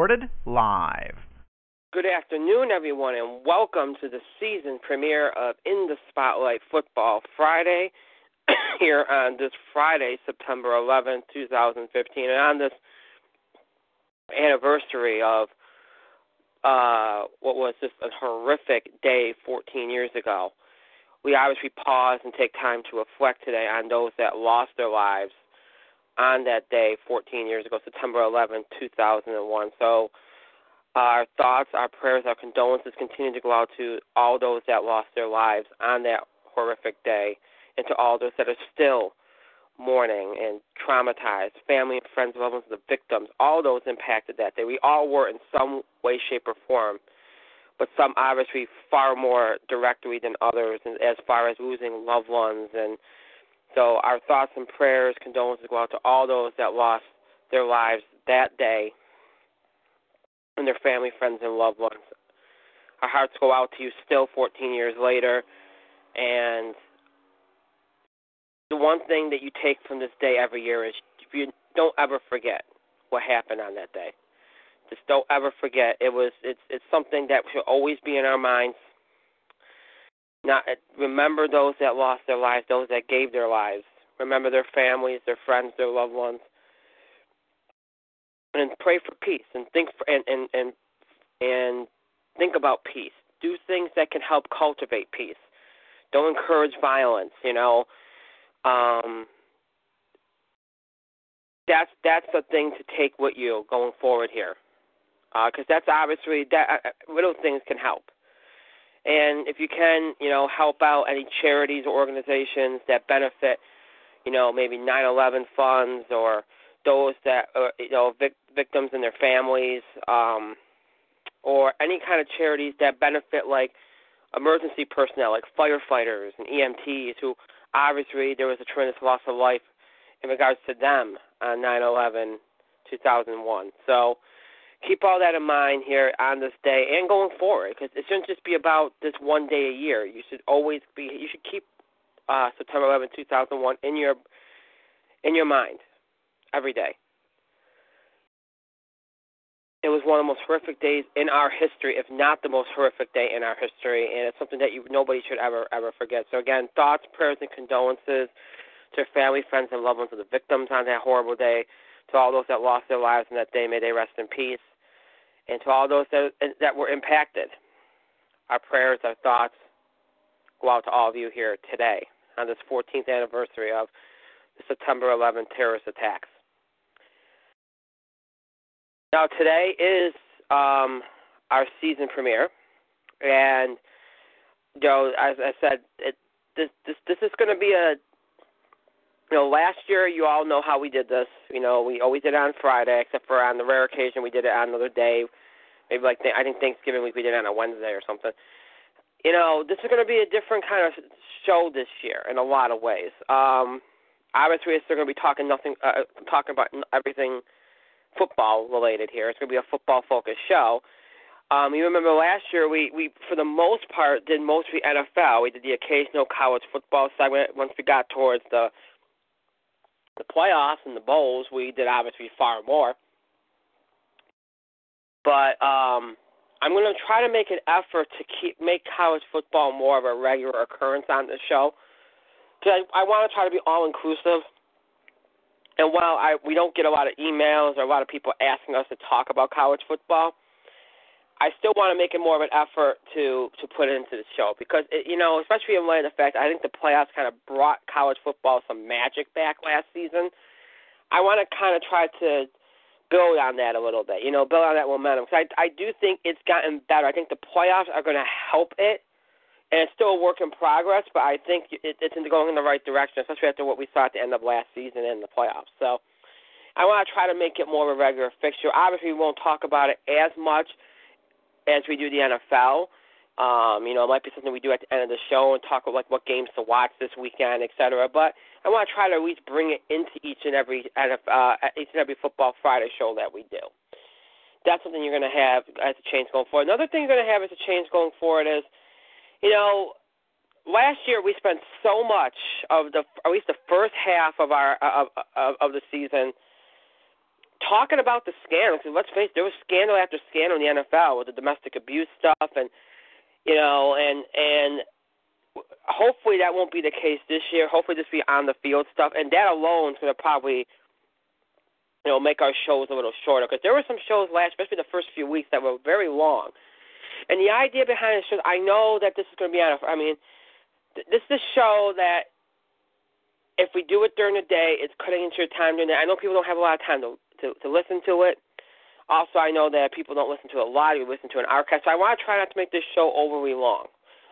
Recorded live. Good afternoon, everyone, and welcome to the season premiere of In the Spotlight Football Friday here on this Friday, September 11, 2015, and on this anniversary of uh, what was just a horrific day 14 years ago. We obviously pause and take time to reflect today on those that lost their lives on that day 14 years ago, September 11th, 2001. So, our thoughts, our prayers, our condolences continue to go out to all those that lost their lives on that horrific day, and to all those that are still mourning and traumatized, family and friends, loved ones of the victims, all those impacted that day. We all were in some way, shape, or form, but some obviously far more directly than others as far as losing loved ones. And so our thoughts and prayers, condolences go out to all those that lost their lives that day and their family, friends, and loved ones. Our hearts go out to you still 14 years later. And the one thing that you take from this day every year is you don't ever forget what happened on that day. Just don't ever forget. It was it's it's something that should always be in our minds. Not remember those that lost their lives, those that gave their lives. Remember their families, their friends, their loved ones and pray for peace and think for, and and and and think about peace. Do things that can help cultivate peace. Don't encourage violence. You know, um, that's that's the thing to take with you going forward here, because uh, that's obviously that uh, little things can help. And if you can, you know, help out any charities or organizations that benefit, you know, maybe 9/11 funds or those that uh, you know vic- victims and their families, um, or any kind of charities that benefit like emergency personnel, like firefighters and EMTs, who obviously there was a tremendous loss of life in regards to them on 9/11, 2001. So keep all that in mind here on this day and going forward, because it shouldn't just be about this one day a year. You should always be. You should keep uh, September 11, 2001 in your in your mind every day. It was one of the most horrific days in our history, if not the most horrific day in our history, and it's something that you, nobody should ever ever forget. So again, thoughts, prayers, and condolences to family, friends, and loved ones of the victims on that horrible day. To all those that lost their lives on that day, may they rest in peace. And to all those that that were impacted, our prayers, our thoughts go out to all of you here today on this 14th anniversary of the September 11 terrorist attacks. Now today is um, our season premiere, and you know, as I said, it, this this this is going to be a you know, last year you all know how we did this. You know, we always did it on Friday, except for on the rare occasion we did it on another day. Maybe like I think Thanksgiving week we did it on a Wednesday or something. You know, this is going to be a different kind of show this year in a lot of ways. Um, obviously, they're going to be talking nothing, uh, talking about everything football related here. It's going to be a football focused show. Um, you remember last year we we for the most part did mostly NFL. We did the occasional college football segment. Once we got towards the the playoffs and the bowls, we did obviously far more. But um, I'm going to try to make an effort to keep make college football more of a regular occurrence on the show. Because I, I want to try to be all inclusive and while I we don't get a lot of emails or a lot of people asking us to talk about college football, I still want to make it more of an effort to to put it into the show because it, you know, especially in light of the fact I think the playoffs kind of brought college football some magic back last season. I want to kind of try to build on that a little bit, you know, build on that momentum. Because I I do think it's gotten better. I think the playoffs are going to help it and it's still a work in progress. But I think it, it's going in the right direction, especially after what we saw at the end of last season in the playoffs. So I want to try to make it more of a regular fixture. Obviously, we won't talk about it as much as we do the NFL. Um, you know, it might be something we do at the end of the show and talk about like what games to watch this weekend, et cetera. But I want to try to at least bring it into each and every uh, each and every Football Friday show that we do. That's something you're going to have as a change going forward. Another thing you're going to have as a change going forward is, you know, last year we spent so much of the at least the first half of our of of, of the season talking about the scandal. Because let's face it, there was scandal after scandal in the NFL with the domestic abuse stuff, and you know, and and hopefully that won't be the case this year. Hopefully will be on the field stuff, and that alone is going to probably you know make our shows a little shorter because there were some shows last, especially the first few weeks, that were very long. And the idea behind the show, I know that this is going to be on. I mean, this is a show that if we do it during the day, it's cutting into your time during the day. I know people don't have a lot of time to to, to listen to it. Also, I know that people don't listen to a lot. You listen to an archive. So I want to try not to make this show overly long.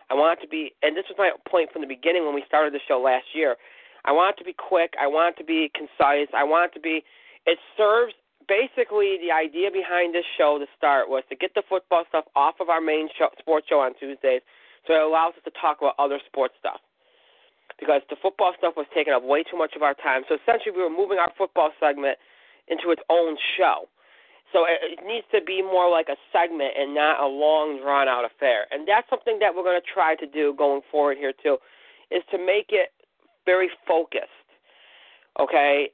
I want it to be, and this was my point from the beginning when we started the show last year. I want it to be quick. I want it to be concise. I want it to be, it serves basically the idea behind this show to start was to get the football stuff off of our main show, sports show on Tuesdays so it allows us to talk about other sports stuff. Because the football stuff was taking up way too much of our time. So essentially, we were moving our football segment into its own show. So it, needs to be more like a segment and not a long drawn out affair. And that's something that we're going to try to do going forward here too, is to make it very focused. Okay.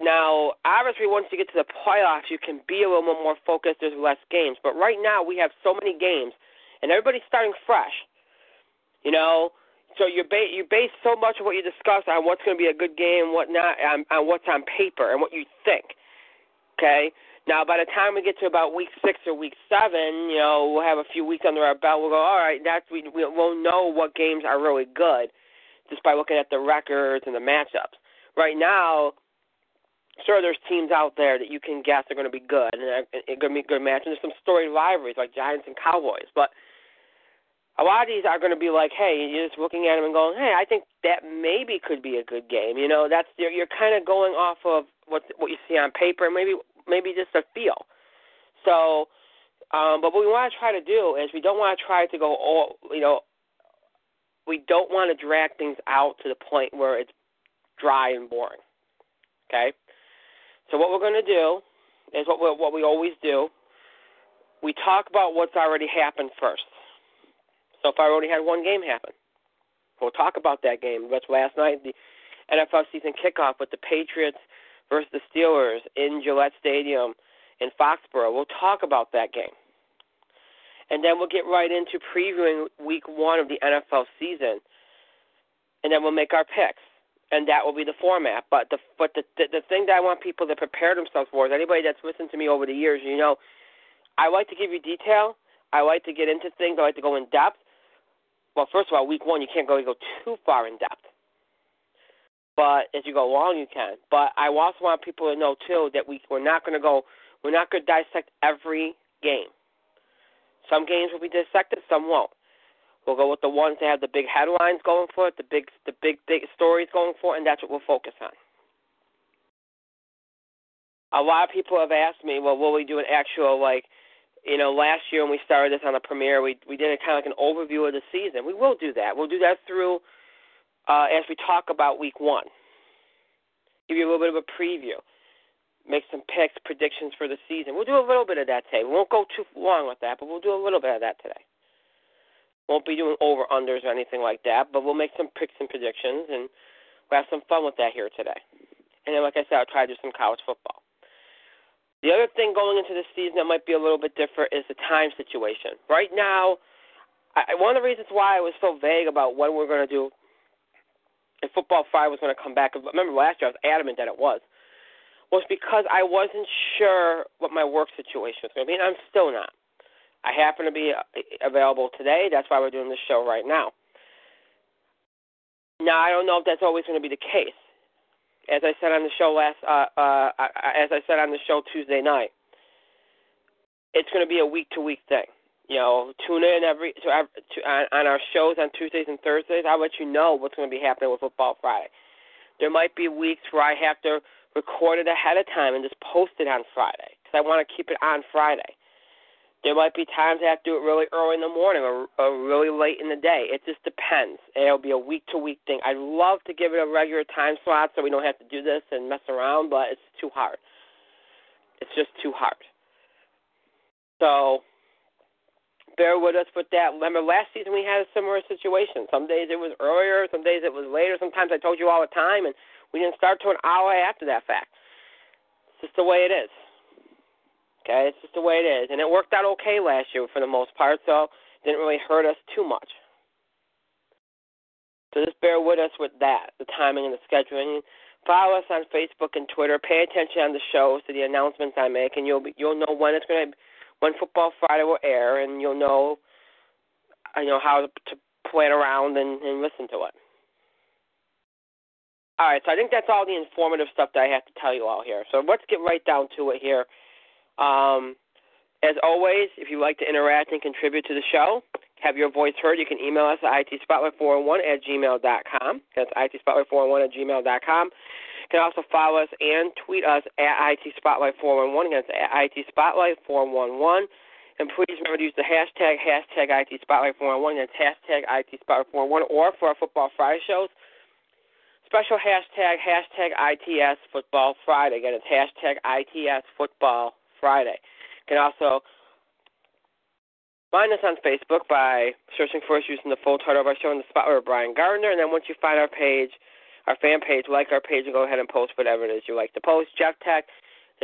Now, obviously, once you get to the playoffs, you can be a little more focused. There's less games, but right now we have so many games, and everybody's starting fresh. You know, so you base you base so much of what you discuss on what's going to be a good game, what not, on, on what's on paper and what you think. Okay. Now, by the time we get to about week six or week seven, you know, we'll have a few weeks under our belt. We'll go, all right, that's we we'll know what games are really good just by looking at the records and the matchups. Right now, sure, there's teams out there that you can guess are going to be good and it's going to be good matches. And there's some storied rivalries like Giants and Cowboys, but a lot of these are going to be like, hey, you're just looking at them and going, hey, I think that maybe could be a good game. You know, that's you're, you're kind of going off of what what you see on paper, maybe maybe just a feel. So, um, but what we want to try to do is we don't want to try to go all, you know, we don't want to drag things out to the point where it's dry and boring. Okay. So what we're going to do is what we what we always do. We talk about what's already happened first. So if I already had one game happen, we'll talk about that game. That's last night, the NFL season kickoff with the Patriots versus the Steelers in Gillette Stadium in Foxborough. We'll talk about that game. And then we'll get right into previewing week one of the NFL season. And then we'll make our picks. And that will be the format. But the but the the, the thing that I want people to prepare themselves for is anybody that's listened to me over the years, you know, I like to give you detail. I like to get into things. I like to go in depth. Well, first of all, week one you can't go go too far in depth but as you go along, you can. But I also want people to know too that we we're not going to go. We're not going to dissect every game. Some games will be dissected, some won't. We'll go with the ones that have the big headlines going for it, the big the big big stories going for it, and that's what we'll focus on. A lot of people have asked me, well, will we do an actual like, you know, last year when we started this on the premiere, we we did a kind of like an overview of the season. We will do that. We'll do that through uh, as we talk about week one. Give you a little bit of a preview. Make some picks, predictions for the season. We'll do a little bit of that today. We won't go too long with that, but we'll do a little bit of that today. Won't be doing over unders or anything like that, but we'll make some picks and predictions, and we'll have some fun with that here today. And then, like I said, I'll try to do some college football. The other thing going into the season that might be a little bit different is the time situation. Right now, I, one of the reasons why I was so vague about when we're going to do if Football Friday was going to come back. Remember last year I was adamant that it was. Was because I wasn't sure what my work situation was going to be, and I'm still not. I happen to be uh, available today. That's why we're doing this show right now. Now I don't know if that's always going to be the case. As I said on the show last, uh, uh, as I said on the show Tuesday night, it's going to be a week to week thing. You know, tune in every to, to on, on our shows on Tuesdays and Thursdays. I'll let you know what's going to be happening with Football Friday. There might be weeks where I have to record it ahead of time and just post it on Friday because I want to keep it on Friday. There might be times I have to do it really early in the morning or, or really late in the day. It just depends. It'll be a week to week thing. I'd love to give it a regular time slot so we don't have to do this and mess around, but it's too hard. It's just too hard. So bear with us with that. Remember, last season we had a similar situation. Some days it was earlier, some days it was later. Sometimes I told you all the time, and we didn't start till an hour after that fact. It's just the way it is. Okay, it's just the way it is, and it worked out okay last year for the most part, so it didn't really hurt us too much. So just bear with us with that, the timing and the scheduling. Follow us on Facebook and Twitter. Pay attention on the shows to the announcements I make, and you'll be, you'll know when it's going to when Football Friday will air, and you'll know you know how to, plan around and, and listen to it. All right, so I think that's all the informative stuff that I have to tell you all here. So let's get right down to it here. Um, as always, if you'd like to interact and contribute to the show, have your voice heard, you can email us at itspotlight401 at gmail.com. That's itspotlight401 at gmail.com. You can also follow us and tweet us at IT Spotlight 411. Again, at itspotlight411. And please remember to use the hashtag, hashtag itspotlight411. That's hashtag itspotlight411. Or for our Football Friday shows, special hashtag, hashtag ITS Football Friday. Again, it's hashtag ITS Football Friday. You can also find us on Facebook by searching for us using the full title of our show in the spotlight of Brian Gardner. And then once you find our page, our fan page, like our page, and go ahead and post whatever it is you like to post. Jeff Tech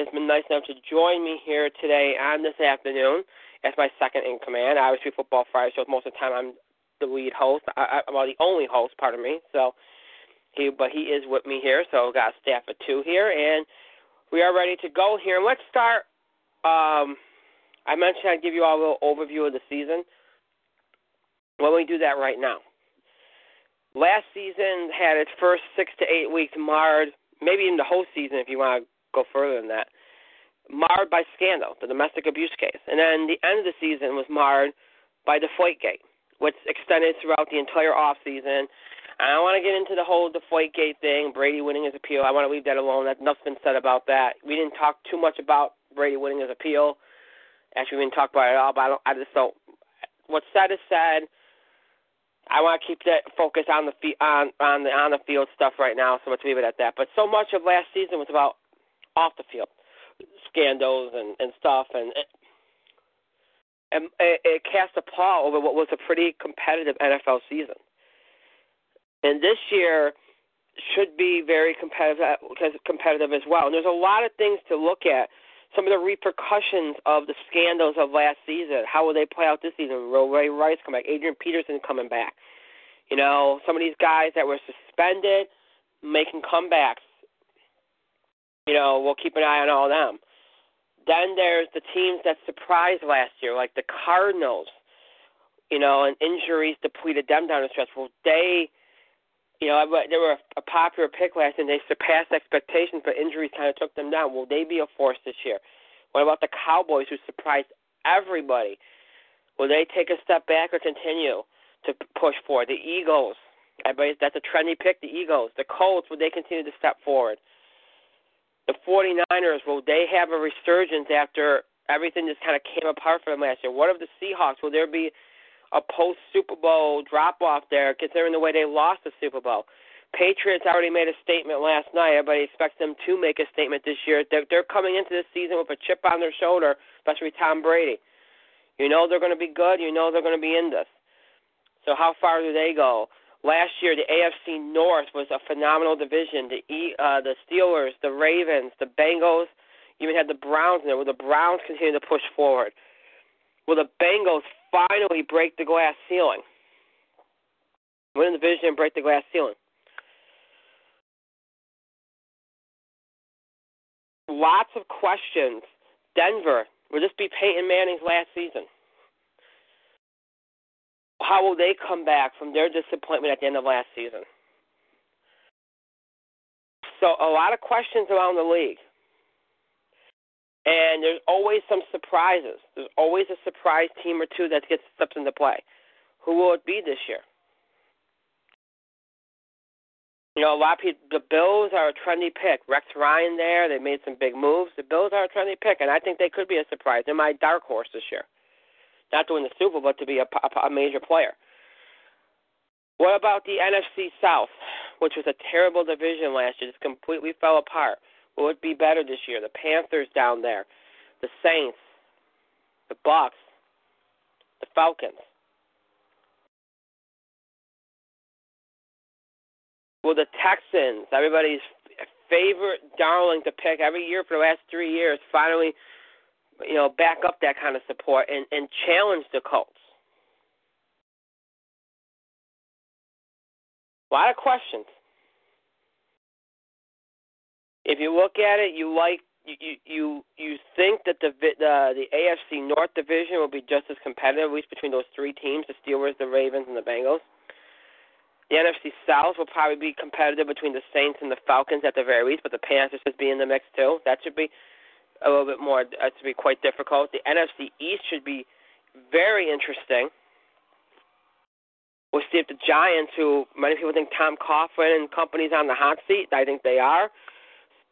has been nice enough to join me here today and this afternoon as my second in command. Obviously, Football Friday shows most of the time I'm the lead host. I, I, well, the only host, pardon me. So he, but he is with me here. So got a staff of two here, and we are ready to go here. And let's start um, I mentioned I'd give you all a little overview of the season. Why don't we do that right now? Last season had its first six to eight weeks marred, maybe even the whole season if you want to go further than that, marred by scandal, the domestic abuse case. And then the end of the season was marred by the Deflategate, which extended throughout the entire off season. I don't want to get into the whole Deflategate thing, Brady winning his appeal. I want to leave that alone. Nothing's been said about that. We didn't talk too much about Brady winning his appeal. Actually, we didn't talk about it at all. But I don't. I just don't. What's said is said. I want to keep that focus on the on on the on the field stuff right now. So let's leave it at that. But so much of last season was about off the field scandals and and stuff, and and it, it cast a pall over what was a pretty competitive NFL season. And this year should be very competitive uh, competitive as well. And there's a lot of things to look at some of the repercussions of the scandals of last season. How will they play out this season? Will Ray Rice come back? Adrian Peterson coming back? You know, some of these guys that were suspended making comebacks. You know, we'll keep an eye on all of them. Then there's the teams that surprised last year, like the Cardinals. You know, and injuries depleted them down the stretch. Well, they you know, they were a popular pick last year, and they surpassed expectations, but injuries kind of took them down. Will they be a force this year? What about the Cowboys, who surprised everybody? Will they take a step back or continue to push forward? The Eagles, everybody, that's a trendy pick. The Eagles, the Colts, will they continue to step forward? The 49ers, will they have a resurgence after everything just kind of came apart for them last year? What of the Seahawks? Will there be a post Super Bowl drop off there, considering the way they lost the Super Bowl. Patriots already made a statement last night. Everybody expects them to make a statement this year. They're, they're coming into this season with a chip on their shoulder, especially Tom Brady. You know they're going to be good. You know they're going to be in this. So how far do they go? Last year, the AFC North was a phenomenal division. The e, uh, the Steelers, the Ravens, the Bengals, even had the Browns in there. Will the Browns continue to push forward? Will the Bengals finally break the glass ceiling. Win the division and break the glass ceiling. Lots of questions. Denver, will this be Peyton Manning's last season? How will they come back from their disappointment at the end of last season? So, a lot of questions around the league. And there's always some surprises. There's always a surprise team or two that gets steps into play. Who will it be this year? You know, a lot of people, the Bills are a trendy pick. Rex Ryan there, they made some big moves. The Bills are a trendy pick, and I think they could be a surprise. They're my dark horse this year. Not to win the Super Bowl, but to be a, a, a major player. What about the NFC South, which was a terrible division last year? Just completely fell apart. Will it be better this year? The Panthers down there, the Saints, the Bucks, the Falcons. Will the Texans, everybody's favorite darling to pick every year for the last three years, finally, you know, back up that kind of support and, and challenge the Colts? A lot of questions. If you look at it, you like you you you think that the the the AFC North division will be just as competitive, at least between those three teams: the Steelers, the Ravens, and the Bengals. The NFC South will probably be competitive between the Saints and the Falcons at the very least, but the Panthers should be in the mix too. That should be a little bit more. That should be quite difficult. The NFC East should be very interesting. We'll see if the Giants, who many people think Tom Coughlin and company's on the hot seat, I think they are.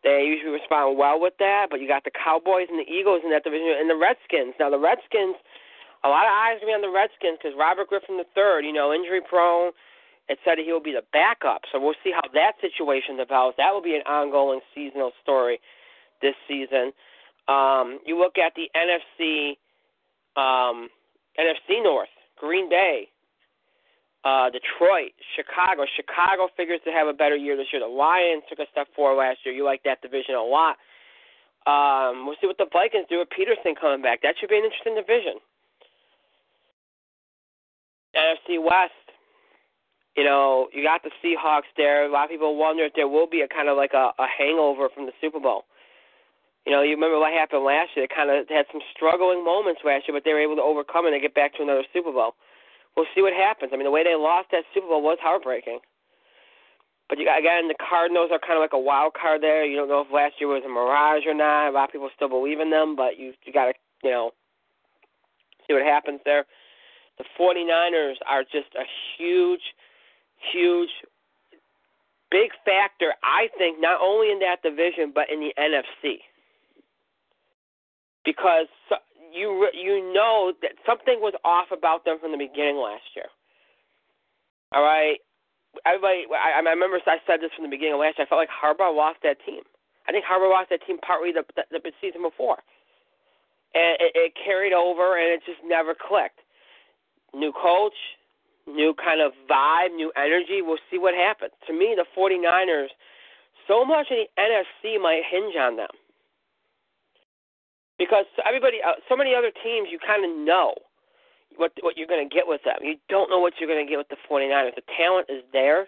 They usually respond well with that, but you got the Cowboys and the Eagles in that division, and the Redskins. Now the Redskins, a lot of eyes gonna be on the Redskins because Robert Griffin III, you know, injury prone. It said he will be the backup, so we'll see how that situation develops. That will be an ongoing seasonal story this season. Um, you look at the NFC, um, NFC North, Green Bay, uh, Detroit, Chicago. Chicago figures to have a better year this year. The Lions took a step forward last year. You like that division a lot. Um, we'll see what the Vikings do with Peterson coming back. That should be an interesting division. NFC West. You know, you got the Seahawks there. A lot of people wonder if there will be a kind of like a, a hangover from the Super Bowl. You know, you remember what happened last year. They kind of had some struggling moments last year, but they were able to overcome it and get back to another Super Bowl we'll see what happens. I mean, the way they lost that Super Bowl was heartbreaking. But you again, the Cardinals are kind of like a wild card there. You don't know if last year was a mirage or not. A lot of people still believe in them, but you you got to you know see what happens there. The 49ers are just a huge, huge, big factor. I think not only in that division but in the NFC because you you know that something was off about them from the beginning last year. All right, everybody. I, I remember I said this from the beginning of last year. I felt like Harbaugh lost that team. I think Harbaugh lost that team partly the the, the season before, and it, it carried over, and it just never clicked. New coach, new kind of vibe, new energy. We'll see what happens. To me, the 49ers, so much of the NFC might hinge on them because everybody, uh, so many other teams, you kind of know what what you're going to get with them. You don't know what you're going to get with the 49ers. The talent is there,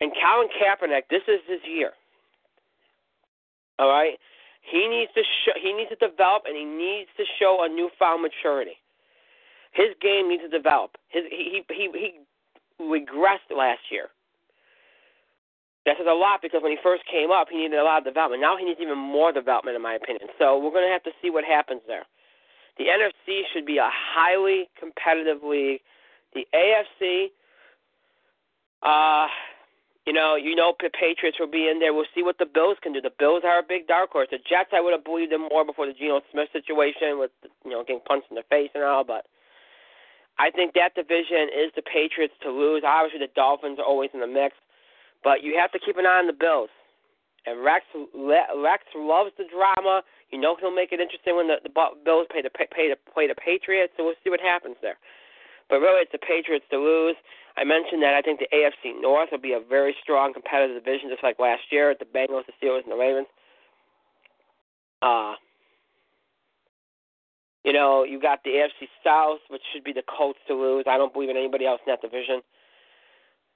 and Colin Kaepernick, this is his year. All right, he needs to show, he needs to develop, and he needs to show a newfound maturity. His game needs to develop. His he he he, he regressed last year. That says a lot because when he first came up, he needed a lot of development. Now he needs even more development, in my opinion. So we're going to have to see what happens there. The NFC should be a highly competitive league. The AFC, uh, you know, you know, the Patriots will be in there. We'll see what the Bills can do. The Bills are a big dark horse. The Jets, I would have believed them more before the Geno Smith situation with, you know, getting punched in the face and all. But I think that division is the Patriots to lose. Obviously, the Dolphins are always in the mix. But you have to keep an eye on the Bills. And Rex Rex loves the drama. You know he'll make it interesting when the, the Bills pay to pay, to play the Patriots. So we'll see what happens there. But really, it's the Patriots to lose. I mentioned that I think the AFC North will be a very strong competitive division, just like last year at the Bengals, the Steelers, and the Ravens. Uh, you know, you got the AFC South, which should be the Colts to lose. I don't believe in anybody else in that division.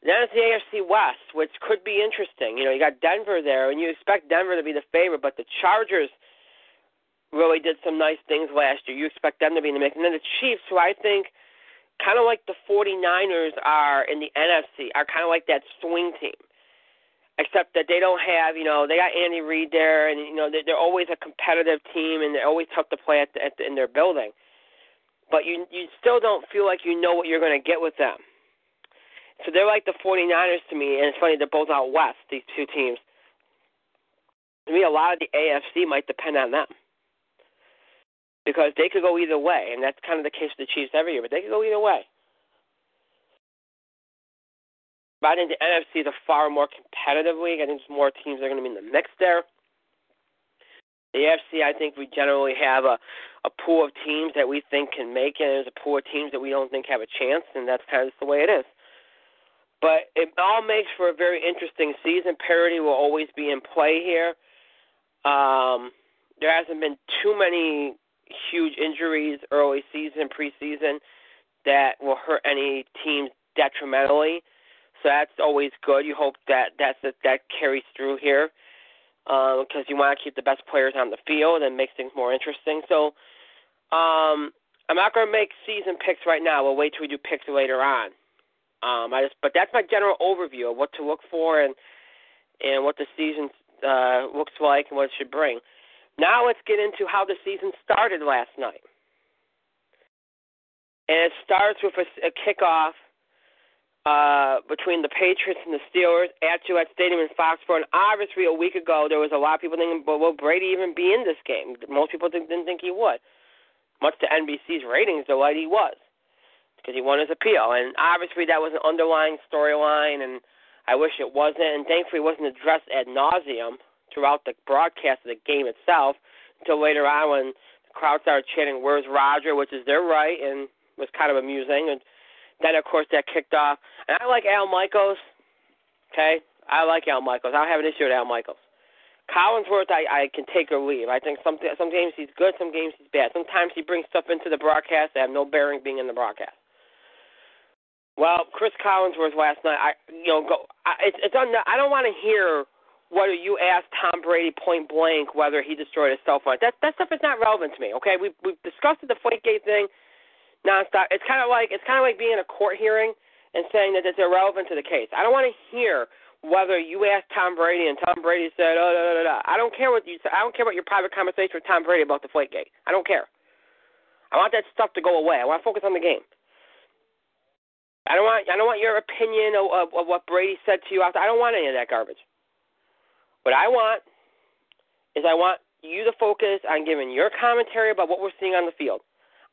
Then it's the AFC West, which could be interesting. You know, you got Denver there, and you expect Denver to be the favorite, but the Chargers really did some nice things last year. You expect them to be in the mix. And then the Chiefs, who I think, kind of like the 49ers are in the NFC, are kind of like that swing team. except that they don't have, you know, they got Andy Reid there, and you know they're always a competitive team, and they're always tough to play at, the, at the, in their building. But you you still don't feel like you know what you're going to get with them. So they're like the 49ers to me, and it's funny they're both out west. These two teams. To me, a lot of the AFC might depend on them because they could go either way, and that's kind of the case with the Chiefs every year. But they could go either way. But I think the NFC is a far more competitive league. I think there's more teams that are going to be in the mix there. The AFC, I think we generally have a, a pool of teams that we think can make it, and there's a pool of teams that we don't think have a chance, and that's kind of just the way it is. But it all makes for a very interesting season. Parity will always be in play here. Um, there hasn't been too many huge injuries early season, preseason, that will hurt any teams detrimentally. So that's always good. You hope that that's that, that carries through here because uh, you want to keep the best players on the field and makes things more interesting. So um, I'm not going to make season picks right now. We'll wait till we do picks later on. Um, I just, but that's my general overview of what to look for and and what the season uh, looks like and what it should bring. Now let's get into how the season started last night. And it starts with a, a kickoff uh, between the Patriots and the Steelers at Gillette Stadium in Foxborough. Obviously, a week ago, there was a lot of people thinking, "But will Brady even be in this game?" Most people didn't, didn't think he would. Much to NBC's ratings, delight he was because he won his appeal. And obviously, that was an underlying storyline, and I wish it wasn't. And thankfully, it wasn't addressed ad nauseum throughout the broadcast of the game itself until later on when the crowd started chanting, "Where's Roger?" which is their right, and was kind of amusing. And then, of course, that kicked off. And I like Al Michaels. Okay, I like Al Michaels. I don't have an issue with Al Michaels. Collinsworth, I, I can take or leave. I think some some games he's good, some games he's bad. Sometimes he brings stuff into the broadcast that have no bearing being in the broadcast. Well, Chris Collinsworth last night, I you know go. I, it's it's on. I don't want to hear whether you asked Tom Brady point blank whether he destroyed his cell phone. That that stuff is not relevant to me. Okay, we we've discussed the Deflategate thing nonstop. It's kind of like it's kind of like being in a court hearing and saying that it's irrelevant to the case. I don't want to hear whether you asked Tom Brady and Tom Brady said, "Oh, da, da, da, da." I don't care what you. I don't care about your private conversation with Tom Brady about the Deflategate. I don't care. I want that stuff to go away. I want to focus on the game. I don't want. I don't want your opinion of, of, of what Brady said to you. After. I don't want any of that garbage. What I want is I want you to focus on giving your commentary about what we're seeing on the field.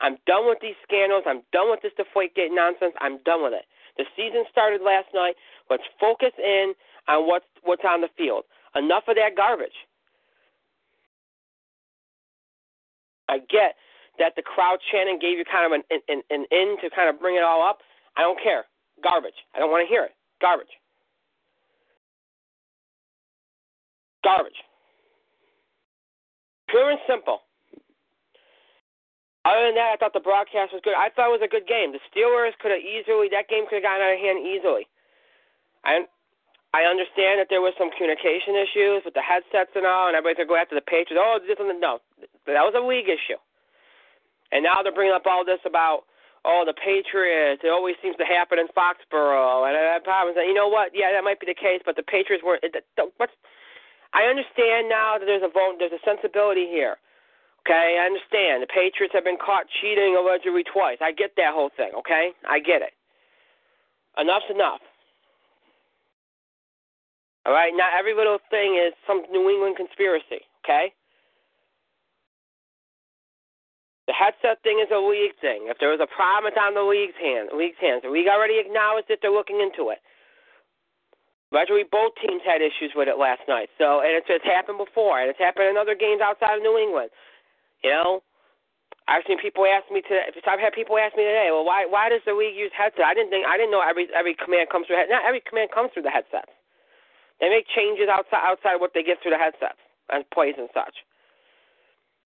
I'm done with these scandals. I'm done with this Deflategate nonsense. I'm done with it. The season started last night. Let's focus in on what's what's on the field. Enough of that garbage. I get that the crowd chanting gave you kind of an an, an in to kind of bring it all up. I don't care. Garbage. I don't want to hear it. Garbage. Garbage. Pure and simple. Other than that, I thought the broadcast was good. I thought it was a good game. The Steelers could have easily that game could have gotten out of hand easily. I I understand that there was some communication issues with the headsets and all, and everybody could go after the Patriots. Oh, this and no, that was a league issue. And now they're bringing up all this about oh the Patriots. It always seems to happen in Foxborough, and I have problems. You know what? Yeah, that might be the case, but the Patriots weren't. It, what's I understand now that there's a vote, there's a sensibility here. Okay, I understand. The Patriots have been caught cheating allegedly twice. I get that whole thing, okay? I get it. Enough's enough. All right, not every little thing is some New England conspiracy, okay? The headset thing is a league thing. If there was a problem, it's on the league's hand. League's hands. The league already acknowledged that they're looking into it. Actually, both teams had issues with it last night. So, and it's, it's happened before, and it's happened in other games outside of New England. You know, I've seen people ask me today. I've had people ask me today, well, why why does the league use headset? I didn't think I didn't know every every command comes through. Not every command comes through the headsets. They make changes outside outside what they get through the headsets and plays and such.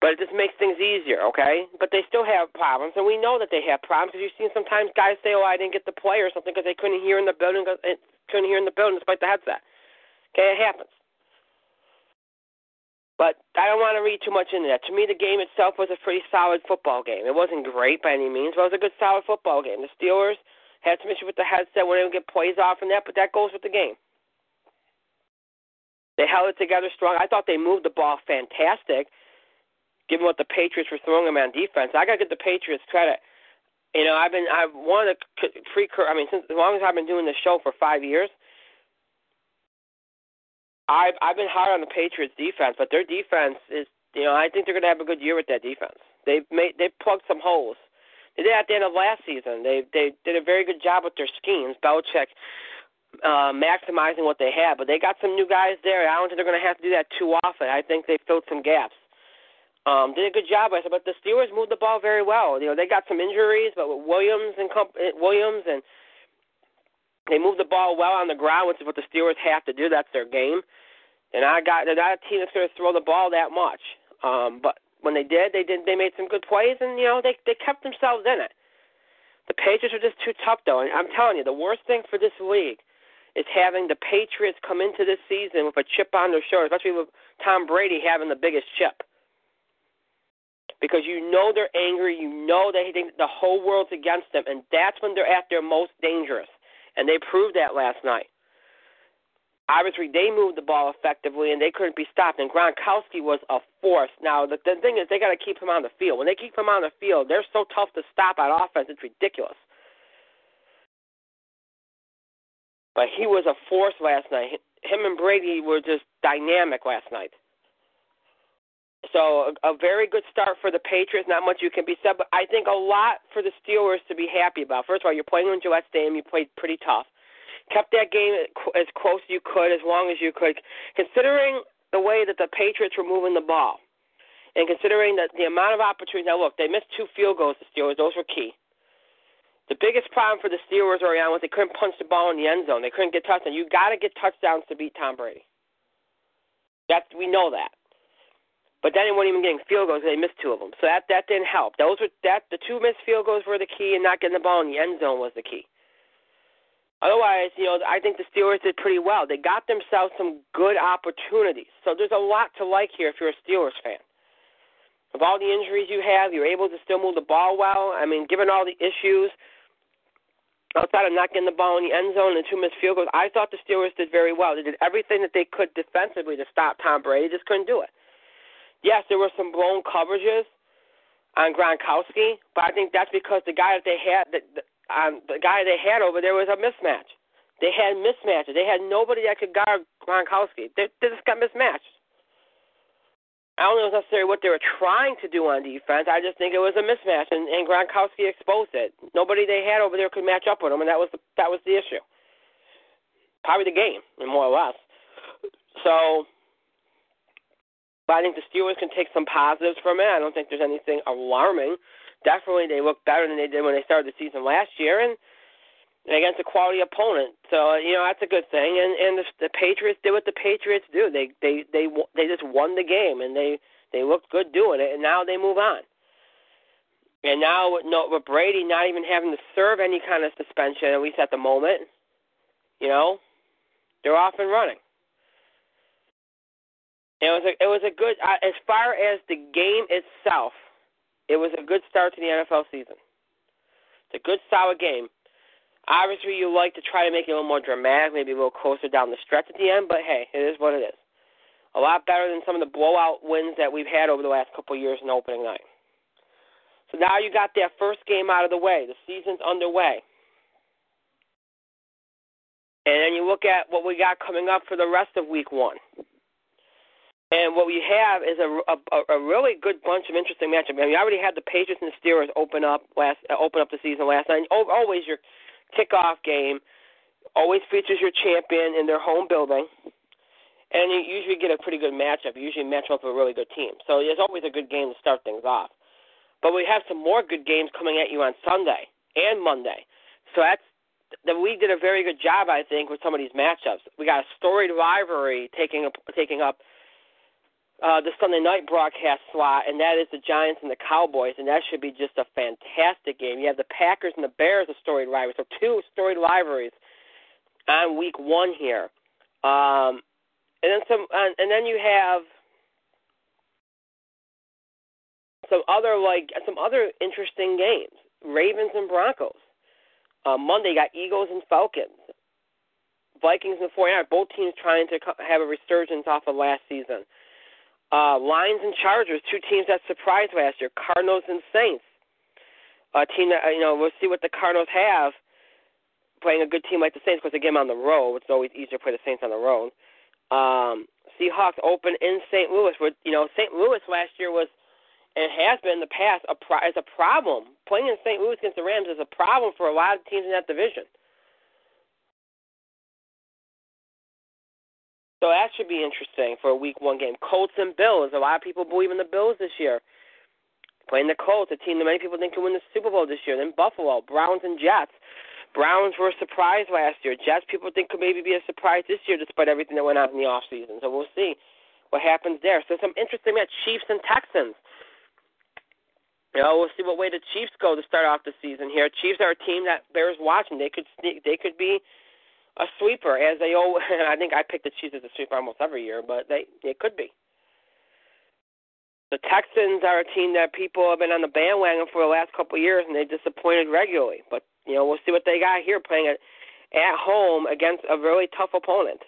But it just makes things easier, okay? But they still have problems, and we know that they have problems because you've seen sometimes guys say, "Oh, I didn't get the play or something" because they couldn't hear in the building, couldn't hear in the building despite the headset. Okay, it happens. But I don't want to read too much into that. To me, the game itself was a pretty solid football game. It wasn't great by any means, but it was a good, solid football game. The Steelers had some issue with the headset, weren't get plays off and that, but that goes with the game. They held it together strong. I thought they moved the ball fantastic, given what the Patriots were throwing them on defense. I got to give the Patriots credit. You know, I've been I've wanted to precur. I mean, since as long as I've been doing this show for five years, I've I've been hard on the Patriots defense, but their defense is you know I think they're going to have a good year with that defense. They've made they've plugged some holes. They did at the end of last season. They they did a very good job with their schemes. Belichick uh, maximizing what they have, but they got some new guys there. I don't think they're going to have to do that too often. I think they filled some gaps. Um, did a good job, I said, but the Steelers moved the ball very well. You know, they got some injuries, but with Williams and comp- Williams and they moved the ball well on the ground, which is what the Steelers have to do. That's their game. And I got they're not a team that's going to throw the ball that much. Um, but when they did, they did they made some good plays, and you know they they kept themselves in it. The Patriots are just too tough, though. And I'm telling you, the worst thing for this league is having the Patriots come into this season with a chip on their shoulder, especially with Tom Brady having the biggest chip. Because you know they're angry, you know they think the whole world's against them, and that's when they're at their most dangerous and they proved that last night. Obviously, they moved the ball effectively, and they couldn't be stopped. And Gronkowski was a force. Now, the, the thing is, they got to keep him on the field. When they keep him on the field, they're so tough to stop on offense. It's ridiculous. But he was a force last night. Him and Brady were just dynamic last night. So a, a very good start for the Patriots. Not much you can be said, but I think a lot for the Steelers to be happy about. First of all, you're playing in Gillette Stadium. You played pretty tough. Kept that game as close as you could, as long as you could. Considering the way that the Patriots were moving the ball, and considering that the amount of opportunities. Now, look, they missed two field goals. The Steelers; those were key. The biggest problem for the Steelers early on was they couldn't punch the ball in the end zone. They couldn't get touchdowns. You got to get touchdowns to beat Tom Brady. That we know that. But then they weren't even getting field goals. They missed two of them, so that that didn't help. Those were that the two missed field goals were the key, and not getting the ball in the end zone was the key. Otherwise, you know, I think the Steelers did pretty well. They got themselves some good opportunities. So there's a lot to like here if you're a Steelers fan. With all the injuries you have, you're able to still move the ball well. I mean, given all the issues outside of not getting the ball in the end zone and two missed field goals, I thought the Steelers did very well. They did everything that they could defensively to stop Tom Brady. They just couldn't do it. Yes, there were some blown coverages on Gronkowski, but I think that's because the guy that they had, the, the, um, the guy they had over there was a mismatch. They had mismatches. They had nobody that could guard Gronkowski. They, they just got mismatched. I don't know necessarily what they were trying to do on defense. I just think it was a mismatch, and, and Gronkowski exposed it. Nobody they had over there could match up with him, and that was the, that was the issue. Probably the game, more or less. So but I think the Steelers can take some positives from it. I don't think there's anything alarming. Definitely, they look better than they did when they started the season last year, and, against a quality opponent. So you know that's a good thing. And and the, the Patriots did what the Patriots do. They they they they just won the game, and they they looked good doing it. And now they move on. And now with, no, with Brady not even having to serve any kind of suspension, at least at the moment, you know, they're off and running. It was a it was a good uh, as far as the game itself. It was a good start to the NFL season. It's a good solid game. Obviously, you like to try to make it a little more dramatic, maybe a little closer down the stretch at the end. But hey, it is what it is. A lot better than some of the blowout wins that we've had over the last couple of years in opening night. So now you got that first game out of the way. The season's underway. And then you look at what we got coming up for the rest of week one. And what we have is a, a, a really good bunch of interesting matchups. I mean, you already had the Patriots and the Steelers open up last uh, open up the season last night. Always your kickoff game always features your champion in their home building, and you usually get a pretty good matchup. You usually match up with a really good team, so it's always a good game to start things off. But we have some more good games coming at you on Sunday and Monday, so that's the league did a very good job, I think, with some of these matchups. We got a storied rivalry taking up, taking up uh, the Sunday night broadcast slot, and that is the Giants and the Cowboys, and that should be just a fantastic game. You have the Packers and the Bears, a storied rivalry, so two storied rivalries on week one here, um, and then some, uh, and then you have some other like some other interesting games: Ravens and Broncos. Uh, Monday, you got Eagles and Falcons. Vikings and the 49ers, both teams trying to have a resurgence off of last season. Uh, Lions and Chargers, two teams that surprised last year. Cardinals and Saints, a team that you know we'll see what the Cardinals have playing a good team like the Saints because they get them on the road. It's always easier to play the Saints on the road. Um, Seahawks open in St. Louis. where you know St. Louis last year was and has been in the past a pro- is a problem. Playing in St. Louis against the Rams is a problem for a lot of teams in that division. So that should be interesting for a week one game. Colts and Bills. A lot of people believe in the Bills this year. Playing the Colts, a team that many people think can win the Super Bowl this year. Then Buffalo, Browns and Jets. Browns were a surprise last year. Jets people think could maybe be a surprise this year despite everything that went on in the off season. So we'll see what happens there. So some interesting match. Chiefs and Texans. You know, we'll see what way the Chiefs go to start off the season here. Chiefs are a team that bears watching. They could sneak, they could be a sweeper, as they always. I think I pick the Chiefs as a sweeper almost every year, but they it could be. The Texans are a team that people have been on the bandwagon for the last couple of years, and they disappointed regularly. But you know, we'll see what they got here playing at at home against a really tough opponent.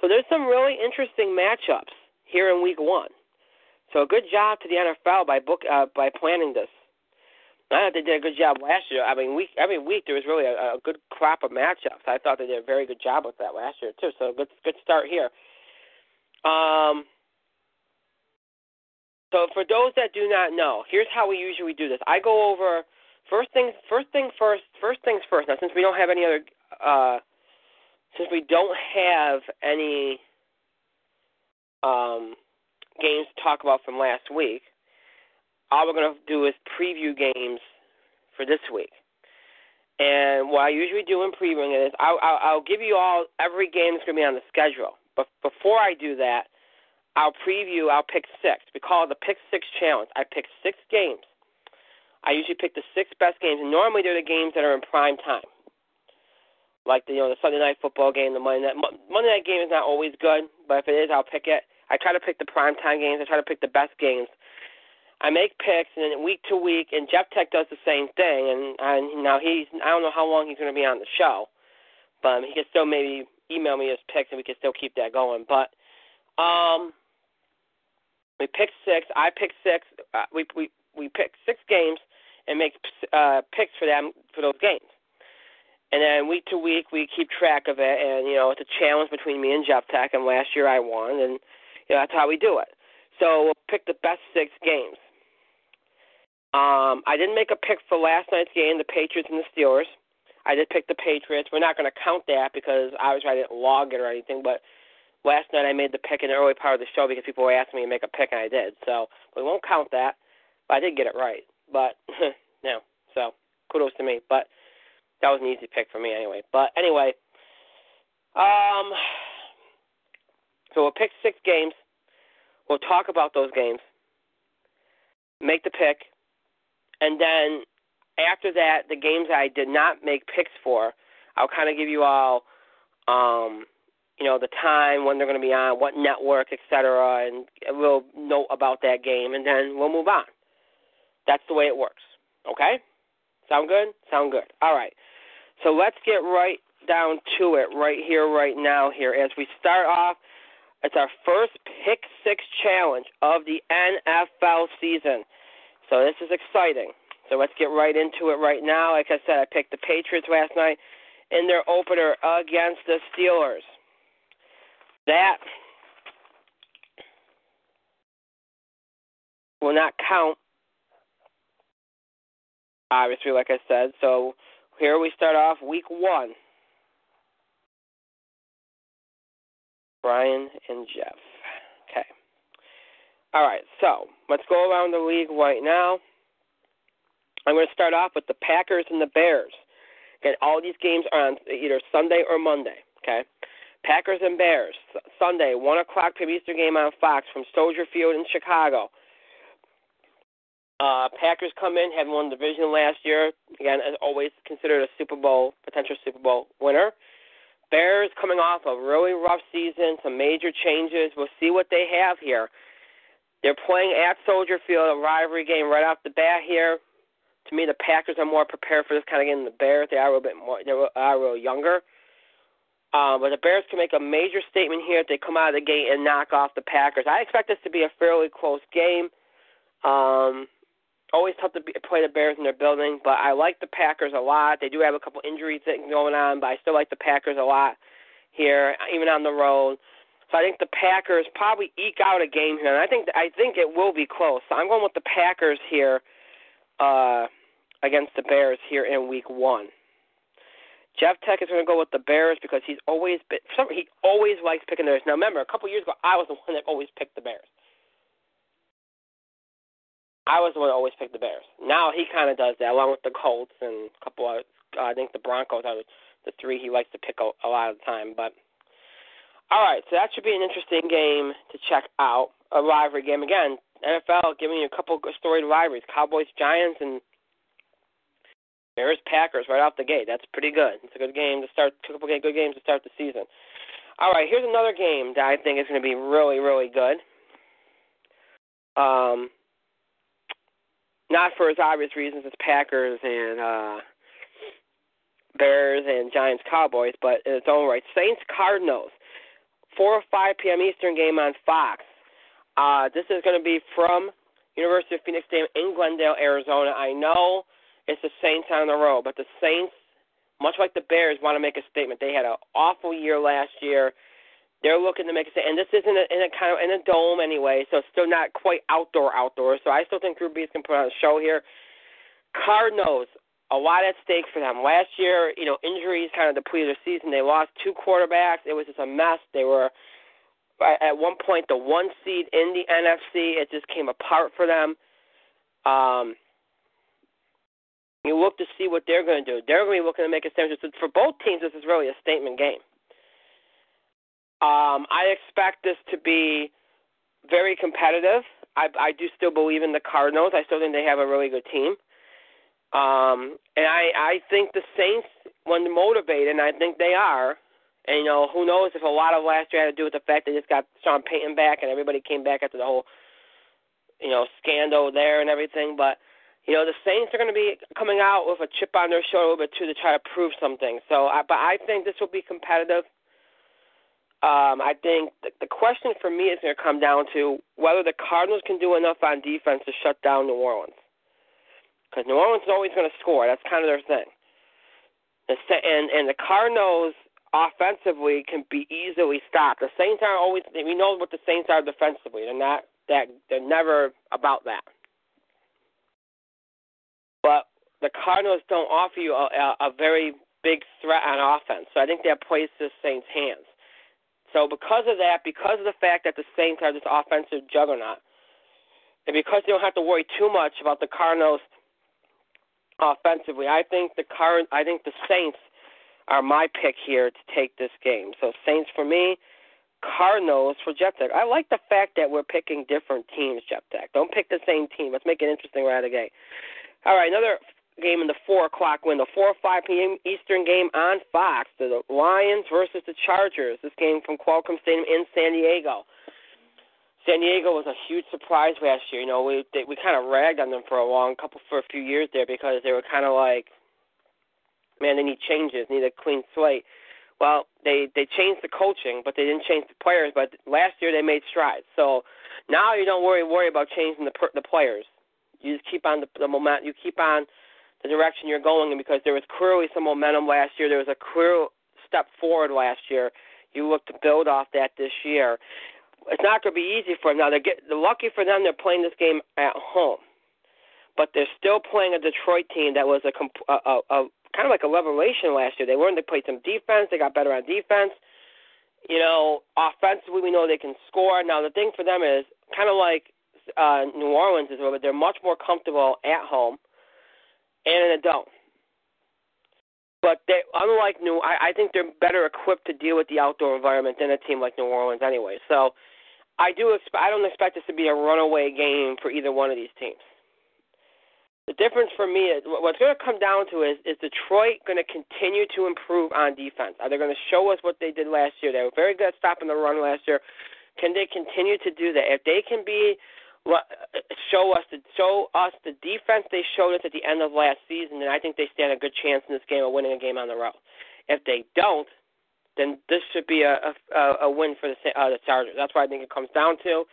So there's some really interesting matchups here in Week One. So a good job to the NFL by book uh, by planning this. I thought they did a good job last year. I mean, week every week there was really a, a good crop of matchups. I thought they did a very good job with that last year too. So good, good start here. Um, so for those that do not know, here's how we usually do this. I go over first things, first thing first, first things first. Now, since we don't have any other, uh, since we don't have any um, games to talk about from last week, all we're going to do is preview games for this week. And what I usually do in previewing it is I'll, I'll, I'll give you all every game that's going to be on the schedule. But before I do that, I'll preview. I'll pick six. We call it the Pick Six Challenge. I pick six games. I usually pick the six best games, and normally they're the games that are in prime time, like the you know the Sunday night football game, the Monday night Monday night game is not always good, but if it is, I'll pick it. I try to pick the prime time games. I try to pick the best games I make picks, and then week to week, and Jeff Tech does the same thing. And, and now he's I don't know how long he's going to be on the show, but he can still maybe email me his picks, and we can still keep that going. But um, we pick six. I pick six. Uh, we we we pick six games and make uh, picks for them for those games. And then week to week, we keep track of it, and you know it's a challenge between me and Jeff Tech. And last year I won, and you know that's how we do it. So we'll pick the best six games. Um, I didn't make a pick for last night's game, the Patriots and the Steelers. I did pick the Patriots. We're not going to count that because obviously I didn't log it or anything. But last night I made the pick in the early part of the show because people were asking me to make a pick, and I did. So we won't count that. But I did get it right. But no, so kudos to me. But that was an easy pick for me anyway. But anyway, um, so we'll pick six games. We'll talk about those games. Make the pick and then after that, the games I did not make picks for, I'll kind of give you all, um, you know, the time when they're going to be on, what network, etc., and we'll note about that game, and then we'll move on. That's the way it works. Okay? Sound good? Sound good. All right. So let's get right down to it right here, right now, here. As we start off, it's our first Pick Six challenge of the NFL season. So this is exciting. So let's get right into it right now. Like I said, I picked the Patriots last night in their opener against the Steelers. That will not count, obviously, like I said. So here we start off week one. Brian and Jeff. All right, so let's go around the league right now. I'm going to start off with the Packers and the Bears. Okay, all these games are on either Sunday or Monday. Okay, Packers and Bears Sunday, one o'clock p.m. Eastern game on Fox from Soldier Field in Chicago. Uh, Packers come in, having won the division last year. Again, as always, considered a Super Bowl potential Super Bowl winner. Bears coming off a really rough season, some major changes. We'll see what they have here. They're playing at Soldier Field, a rivalry game right off the bat here. To me, the Packers are more prepared for this kind of game than the Bears. They are a little bit more. They are a little younger. Uh, but the Bears can make a major statement here if they come out of the gate and knock off the Packers. I expect this to be a fairly close game. Um, always tough to be, play the Bears in their building, but I like the Packers a lot. They do have a couple injuries going on, but I still like the Packers a lot here, even on the road. So I think the Packers probably eke out a game here, and I think I think it will be close. So I'm going with the Packers here uh, against the Bears here in Week One. Jeff Tech is going to go with the Bears because he's always been, some, he always likes picking the Bears. Now remember, a couple years ago, I was the one that always picked the Bears. I was the one that always picked the Bears. Now he kind of does that, along with the Colts and a couple of, uh, I think the Broncos are the three he likes to pick a, a lot of the time. But all right, so that should be an interesting game to check out. A rivalry game again. NFL giving you a couple good storied rivalries: Cowboys, Giants, and Bears, Packers right off the gate. That's pretty good. It's a good game to start. A couple good games to start the season. All right, here's another game that I think is going to be really, really good. Um, not for as obvious reasons as Packers and uh, Bears and Giants, Cowboys, but in its own right. Saints, Cardinals, four or five p.m. Eastern game on Fox. Uh, this is going to be from University of Phoenix Stadium in Glendale, Arizona. I know it's the Saints on the road, but the Saints, much like the Bears, want to make a statement. They had an awful year last year. They're looking to make a statement, and this isn't in a kind of in a dome anyway, so it's still not quite outdoor outdoor. So I still think Drew Brees can put on a show here. Cardinals, a lot at stake for them. Last year, you know, injuries kind of depleted their season. They lost two quarterbacks. It was just a mess. They were at one point the one seed in the NFC. It just came apart for them. Um, you look to see what they're going to do. They're going to be looking to make a statement. So For both teams, this is really a statement game. Um, I expect this to be very competitive. I, I do still believe in the Cardinals. I still think they have a really good team. Um, and I, I think the Saints, when motivated, and I think they are, and you know, who knows if a lot of last year had to do with the fact they just got Sean Payton back and everybody came back after the whole, you know, scandal there and everything. But you know, the Saints are going to be coming out with a chip on their shoulder a little bit too to try to prove something. So, I, but I think this will be competitive. Um, I think the, the question for me is going to come down to whether the Cardinals can do enough on defense to shut down New Orleans. Because New Orleans is always going to score. That's kind of their thing. And and the Cardinals offensively can be easily stopped. The Saints are always we know what the Saints are defensively. They're not that they're never about that. But the Cardinals don't offer you a, a, a very big threat on offense. So I think that plays to the Saints' hands. So because of that, because of the fact that the Saints are this offensive juggernaut, and because they don't have to worry too much about the Cardinals offensively, I think the current I think the Saints are my pick here to take this game. So Saints for me, Cardinals for Jeff Tech. I like the fact that we're picking different teams, Jeff Tech. Don't pick the same team. Let's make it interesting right out of the gate. All right, another game in the four o'clock window, four or five p.m. Eastern game on Fox. The Lions versus the Chargers. This game from Qualcomm Stadium in San Diego. San Diego was a huge surprise last year. You know, we they, we kind of ragged on them for a long couple for a few years there because they were kind of like, man, they need changes, need a clean slate. Well, they they changed the coaching, but they didn't change the players. But last year they made strides. So now you don't worry worry about changing the the players. You just keep on the, the moment. You keep on the direction you're going in because there was clearly some momentum last year. There was a clear step forward last year. You look to build off that this year. It's not going to be easy for them now. They get lucky for them. They're playing this game at home, but they're still playing a Detroit team that was a, a, a, a kind of like a revelation last year. They learned to play some defense. They got better on defense. You know, offensively, we know they can score. Now the thing for them is kind of like uh, New Orleans is, but they're much more comfortable at home and in a dome. But they, unlike New, I, I think they're better equipped to deal with the outdoor environment than a team like New Orleans, anyway. So, I do expect. I don't expect this to be a runaway game for either one of these teams. The difference for me is what's going to come down to is is Detroit going to continue to improve on defense? Are they going to show us what they did last year? They were very good at stopping the run last year. Can they continue to do that? If they can be show us the show us the defense they showed us at the end of last season, and I think they stand a good chance in this game of winning a game on the road. If they don't, then this should be a a, a win for the uh, the Chargers. That's what I think it comes down to.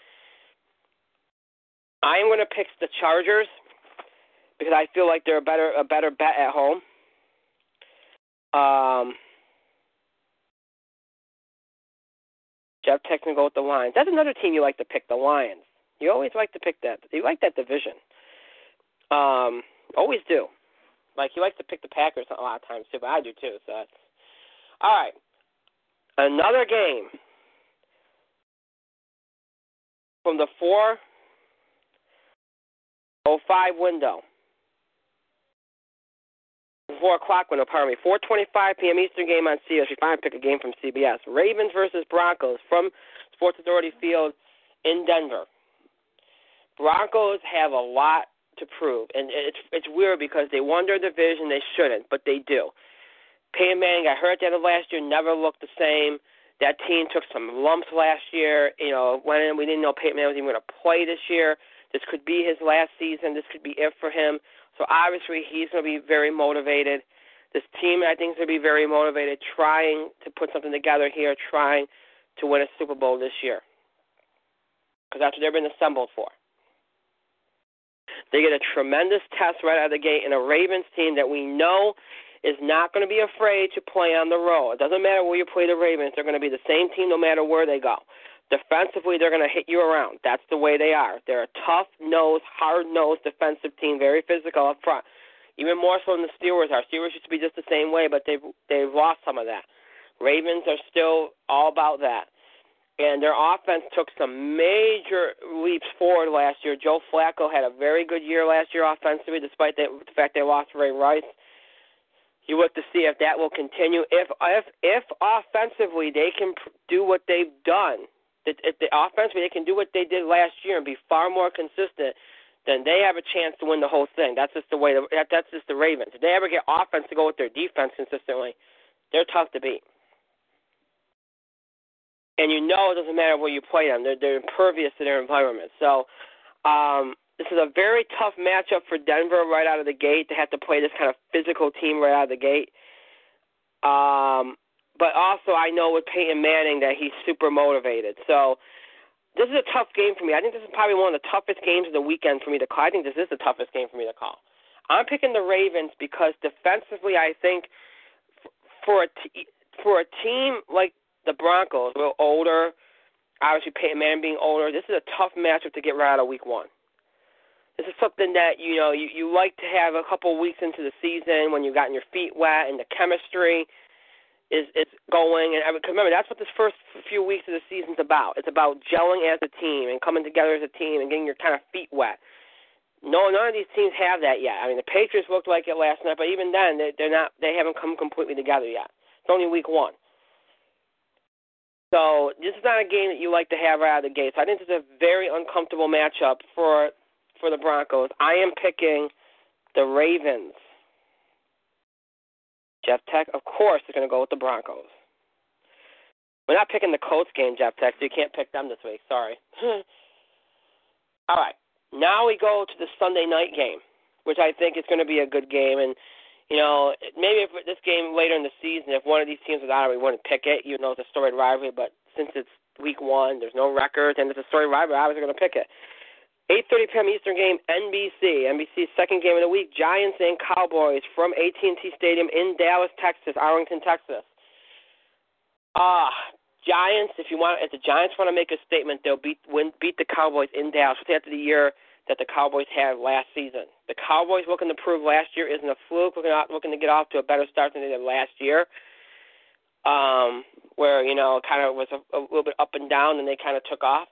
I am going to pick the Chargers because I feel like they're a better a better bet at home. Um, Jeff Tech go with the Lions. That's another team you like to pick, the Lions. You always like to pick that. You like that division. Um, always do. Like you like to pick the Packers a lot of times too, but I do too. So that's all right. Another game from the four oh five window. Four o'clock window, pardon me. Four twenty-five p.m. Eastern game on CBS. We finally pick a game from CBS. Ravens versus Broncos from Sports Authority Field in Denver. Broncos have a lot to prove, and it's it's weird because they won their division. They shouldn't, but they do. Peyton Manning got hurt at the end of last year. Never looked the same. That team took some lumps last year. You know, when we didn't know Peyton Manning was even going to play this year. This could be his last season. This could be it for him. So obviously, he's going to be very motivated. This team, I think, is going to be very motivated, trying to put something together here, trying to win a Super Bowl this year, because that's what they've been assembled for. They get a tremendous test right out of the gate in a Ravens team that we know is not going to be afraid to play on the road. It doesn't matter where you play the Ravens, they're going to be the same team no matter where they go. Defensively, they're going to hit you around. That's the way they are. They're a tough nosed, hard nosed defensive team, very physical up front. Even more so than the Steelers are. Steelers used to be just the same way, but they've they've lost some of that. Ravens are still all about that and their offense took some major leaps forward last year. Joe Flacco had a very good year last year offensively, despite the fact they lost Ray Rice. You look to see if that will continue. If if if offensively they can do what they've done, if the offensively they can do what they did last year and be far more consistent, then they have a chance to win the whole thing. That's just the way. The, that, that's just the Ravens. If they ever get offense to go with their defense consistently, they're tough to beat and you know it doesn't matter where you play them; they're they're impervious to their environment. So um, this is a very tough matchup for Denver right out of the gate. to have to play this kind of physical team right out of the gate. Um, but also, I know with Peyton Manning that he's super motivated. So this is a tough game for me. I think this is probably one of the toughest games of the weekend for me to call. I think this is the toughest game for me to call. I'm picking the Ravens because defensively, I think for a t- for a team like the Broncos, a little older. Obviously, Peyton Manning being older. This is a tough matchup to get right out of Week One. This is something that you know you, you like to have a couple weeks into the season when you've gotten your feet wet and the chemistry is is going. And because remember, that's what this first few weeks of the season's about. It's about gelling as a team and coming together as a team and getting your kind of feet wet. No, none of these teams have that yet. I mean, the Patriots looked like it last night, but even then, they, they're not. They haven't come completely together yet. It's only week one. So this is not a game that you like to have right out of the gate. So I think this is a very uncomfortable matchup for for the Broncos. I am picking the Ravens. Jeff Tech, of course, is going to go with the Broncos. We're not picking the Colts game, Jeff Tech, so you can't pick them this week. Sorry. All right. Now we go to the Sunday night game, which I think is going to be a good game. And you know, maybe if this game later in the season, if one of these teams was out, we wouldn't pick it. You know, it's a storied rivalry, but since it's week one, there's no record, and it's a storied rivalry, I was going to pick it. 8:30 p.m. Eastern game, NBC. NBC's second game of the week. Giants and Cowboys from AT&T Stadium in Dallas, Texas, Arlington, Texas. Ah, uh, Giants. If you want, if the Giants want to make a statement, they'll beat win, beat the Cowboys in Dallas. After the year that the Cowboys had last season. The Cowboys looking to prove last year isn't a fluke. Looking out, looking to get off to a better start than they did last year, um, where you know kind of was a, a little bit up and down, and they kind of took off.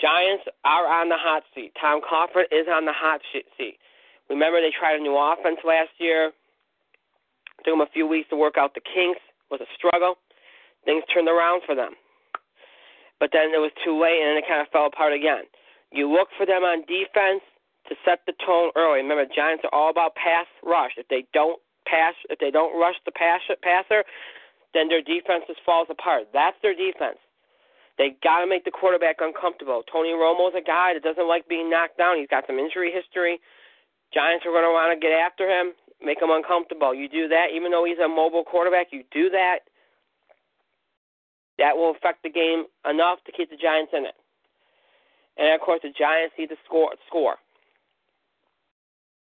Giants are on the hot seat. Tom Coughlin is on the hot seat. Remember they tried a new offense last year. Took them a few weeks to work out the kinks. Was a struggle. Things turned around for them, but then it was too late, and then it kind of fell apart again. You look for them on defense to set the tone early. Remember, Giants are all about pass rush. If they don't pass, if they don't rush the pass, passer, then their defense just falls apart. That's their defense. They got to make the quarterback uncomfortable. Tony Romo's a guy that doesn't like being knocked down. He's got some injury history. Giants are going to want to get after him, make him uncomfortable. You do that, even though he's a mobile quarterback. You do that, That will affect the game enough to keep the Giants in it. And of course, the Giants need to score. Score.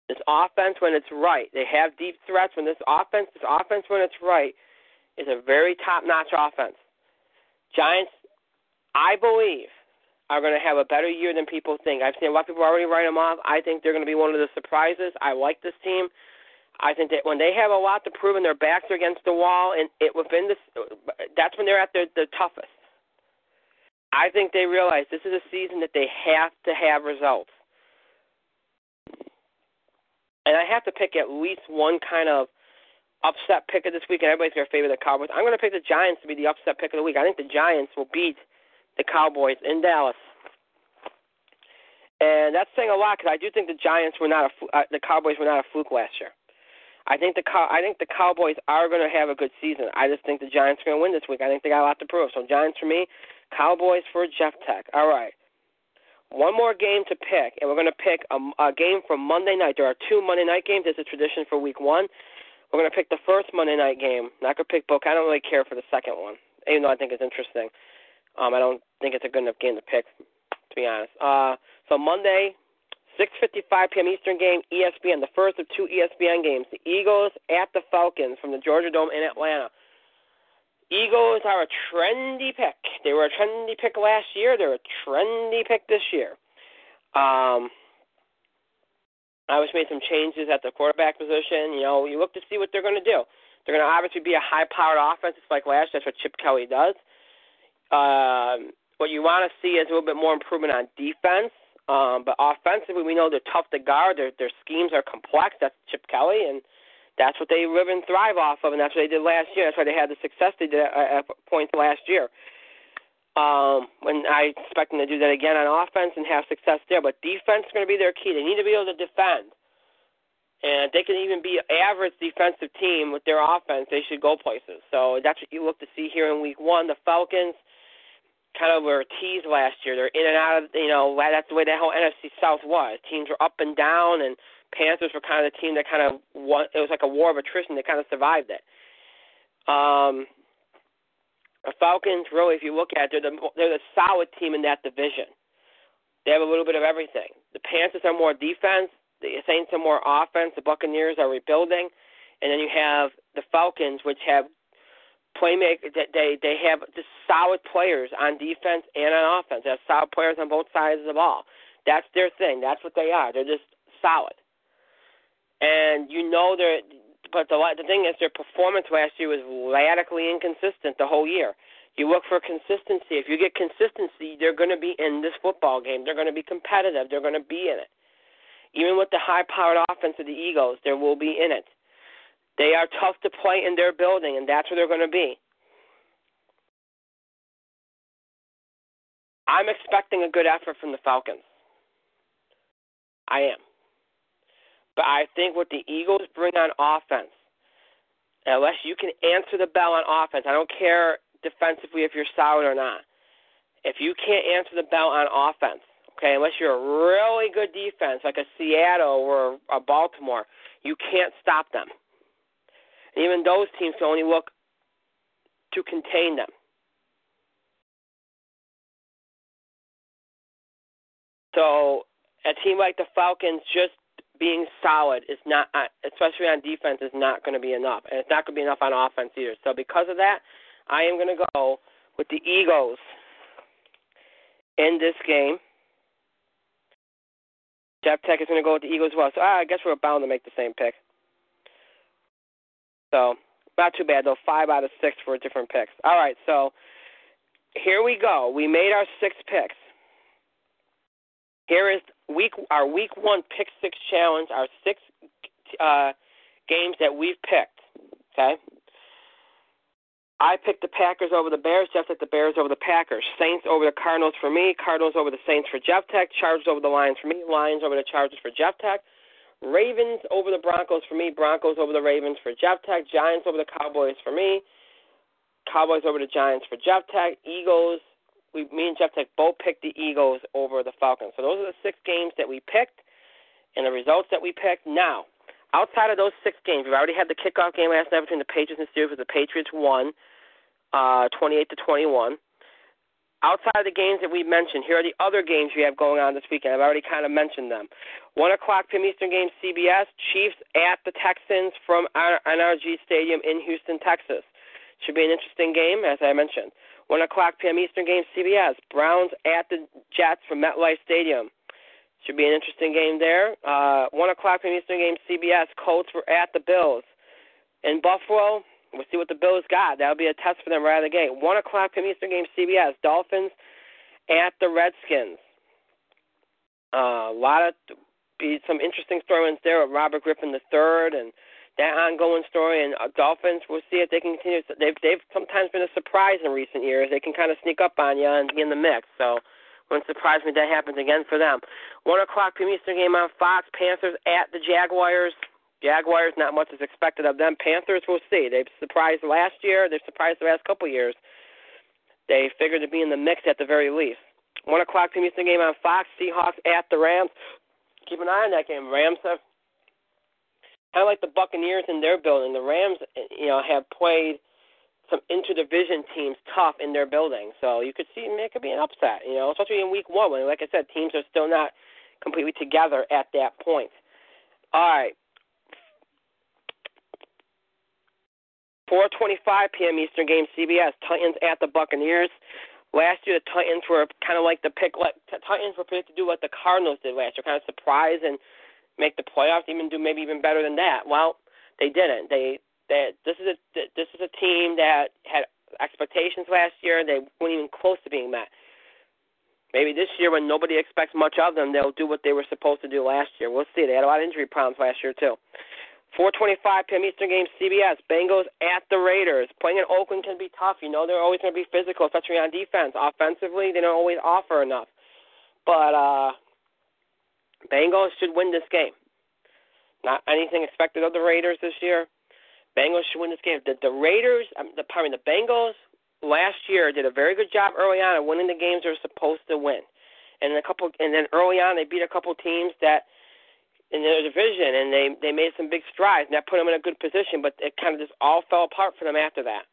This offense, when it's right, they have deep threats. When this offense, this offense, when it's right, is a very top-notch offense. Giants, I believe, are going to have a better year than people think. I've seen a lot of people already write them off. I think they're going to be one of the surprises. I like this team. I think that when they have a lot to prove and their backs are against the wall, and it within this, that's when they're at their, their toughest. I think they realize this is a season that they have to have results. And I have to pick at least one kind of upset pick of this week, and everybody's going to favor the Cowboys. I'm going to pick the Giants to be the upset pick of the week. I think the Giants will beat the Cowboys in Dallas. And that's saying a lot because I do think the Giants were not a uh, the Cowboys were not a fluke last year. I think the I think the Cowboys are going to have a good season. I just think the Giants are going to win this week. I think they got a lot to prove. So Giants for me, Cowboys for Jeff Tech. All right. One more game to pick, and we're going to pick a, a game from Monday night. There are two Monday night games. It's a tradition for Week One. We're going to pick the first Monday night game. Not going to pick book. I don't really care for the second one, even though I think it's interesting. Um, I don't think it's a good enough game to pick, to be honest. Uh, so Monday, 6:55 p.m. Eastern game, ESPN, the first of two ESPN games. The Eagles at the Falcons from the Georgia Dome in Atlanta. Eagles are a trendy pick. They were a trendy pick last year. They're a trendy pick this year. Um, I was made some changes at the quarterback position. You know, you look to see what they're going to do. They're going to obviously be a high-powered offense, just like last. Year. That's what Chip Kelly does. Um, what you want to see is a little bit more improvement on defense. Um, but offensively, we know they're tough to guard. Their their schemes are complex. That's Chip Kelly, and that's what they live and thrive off of, and that's what they did last year. That's why they had the success they did at, at points last year. Um, when I expect them to do that again on offense and have success there, but defense is going to be their key. They need to be able to defend, and they can even be an average defensive team with their offense. They should go places. So that's what you look to see here in Week One. The Falcons kind of were teased last year. They're in and out of, you know, that's the way that whole NFC South was. Teams were up and down, and Panthers were kind of the team that kind of won. It was like a war of attrition. They kind of survived it. Um, the Falcons, really, if you look at, it, they're the they're the solid team in that division. They have a little bit of everything. The Panthers are more defense. The Saints are more offense. The Buccaneers are rebuilding, and then you have the Falcons, which have playmaker. They they have just solid players on defense and on offense. They have solid players on both sides of the ball. That's their thing. That's what they are. They're just solid. And you know they're. But the the thing is, their performance last year was radically inconsistent the whole year. You look for consistency. If you get consistency, they're going to be in this football game. They're going to be competitive. They're going to be in it. Even with the high-powered offense of the Eagles, there will be in it. They are tough to play in their building, and that's where they're going to be. I'm expecting a good effort from the Falcons. I am. But I think what the Eagles bring on offense, unless you can answer the bell on offense, I don't care defensively if you're solid or not. If you can't answer the bell on offense, okay, unless you're a really good defense like a Seattle or a Baltimore, you can't stop them. And Even those teams can only look to contain them. So a team like the Falcons just being solid is not, uh, especially on defense, is not going to be enough, and it's not going to be enough on offense either. So because of that, I am going to go with the Eagles in this game. Jeff Tech is going to go with the Eagles as well. So ah, I guess we're bound to make the same pick. So not too bad though. Five out of six for different picks. All right, so here we go. We made our six picks. Here is week our week one pick six challenge. Our six uh, games that we've picked. Okay. I picked the Packers over the Bears. Jeff picked the Bears over the Packers. Saints over the Cardinals for me. Cardinals over the Saints for Jeff Tech. Chargers over the Lions for me. Lions over the Chargers for Jeff Tech. Ravens over the Broncos for me. Broncos over the Ravens for Jeff Tech. Giants over the Cowboys for me. Cowboys over the Giants for Jeff Tech. Eagles. We, me and Jeff Tech both picked the Eagles over the Falcons. So those are the six games that we picked, and the results that we picked. Now, outside of those six games, we've already had the kickoff game last night between the Patriots and Steelers. The Patriots won. uh, 28 to 21. Outside of the games that we mentioned, here are the other games we have going on this weekend. I've already kind of mentioned them. 1 o'clock p.m. Eastern game, CBS. Chiefs at the Texans from NRG Stadium in Houston, Texas. Should be an interesting game, as I mentioned. 1 o'clock p.m. Eastern game, CBS. Browns at the Jets from MetLife Stadium. Should be an interesting game there. Uh, 1 o'clock p.m. Eastern game, CBS. Colts were at the Bills. In Buffalo, We'll see what the Bills got. That'll be a test for them right out of the gate. One o'clock p.m. Eastern game, CBS. Dolphins at the Redskins. Uh, a lot of be some interesting storylines there with Robert Griffin III and that ongoing story. And uh, Dolphins, we'll see if they can continue. They've they've sometimes been a surprise in recent years. They can kind of sneak up on you and be in the mix. So wouldn't surprise me if that happens again for them. One o'clock p.m. Eastern game on Fox. Panthers at the Jaguars. Jaguars, not much is expected of them. Panthers, we'll see. They've surprised last year. They've surprised the last couple years. They figured to be in the mix at the very least. One o'clock p.m. Eastern game on Fox. Seahawks at the Rams. Keep an eye on that game. Rams have kind of like the Buccaneers in their building. The Rams, you know, have played some interdivision teams tough in their building, so you could see it could be an upset. You know, especially in Week One when, like I said, teams are still not completely together at that point. All right. 4:25 p.m. Eastern game, CBS. Titans at the Buccaneers. Last year, the Titans were kind of like the pick. Like Titans were predicted to do what the Cardinals did last year, kind of surprise and make the playoffs, even do maybe even better than that. Well, they didn't. They that this is a this is a team that had expectations last year. They weren't even close to being met. Maybe this year, when nobody expects much of them, they'll do what they were supposed to do last year. We'll see. They had a lot of injury problems last year too. 4:25 p.m. Eastern game, CBS. Bengals at the Raiders. Playing in Oakland can be tough. You know they're always going to be physical, especially on defense. Offensively, they don't always offer enough. But uh, Bengals should win this game. Not anything expected of the Raiders this year. Bengals should win this game. The, the Raiders, um, the pardon me, the Bengals last year did a very good job early on of winning the games they were supposed to win, and a couple, and then early on they beat a couple teams that in their division, and they they made some big strides, and that put them in a good position. But it kind of just all fell apart for them after that.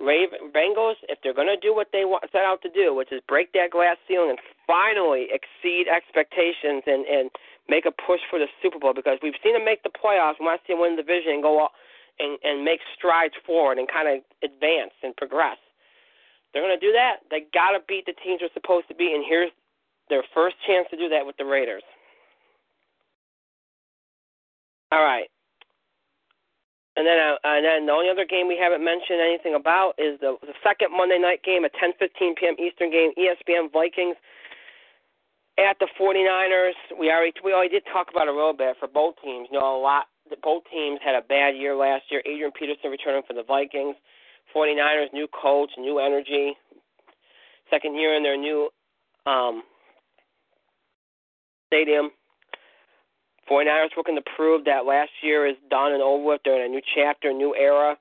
Raven, Bengals, if they're going to do what they want, set out to do, which is break that glass ceiling and finally exceed expectations and and make a push for the Super Bowl, because we've seen them make the playoffs. We want to see them win the division and go all, and and make strides forward and kind of advance and progress. They're going to do that. They got to beat the teams they're supposed to beat, and here's their first chance to do that with the Raiders. All right. And then, uh, and then the only other game we haven't mentioned anything about is the, the second Monday night game, a 10:15 p.m. Eastern game, ESPN Vikings at the 49ers. We already we already did talk about a little bit for both teams. You know, a lot. Both teams had a bad year last year. Adrian Peterson returning for the Vikings. 49ers, new coach, new energy. Second year in their new um, stadium. 49ers looking to prove that last year is done and over with. They're in a new chapter, new era,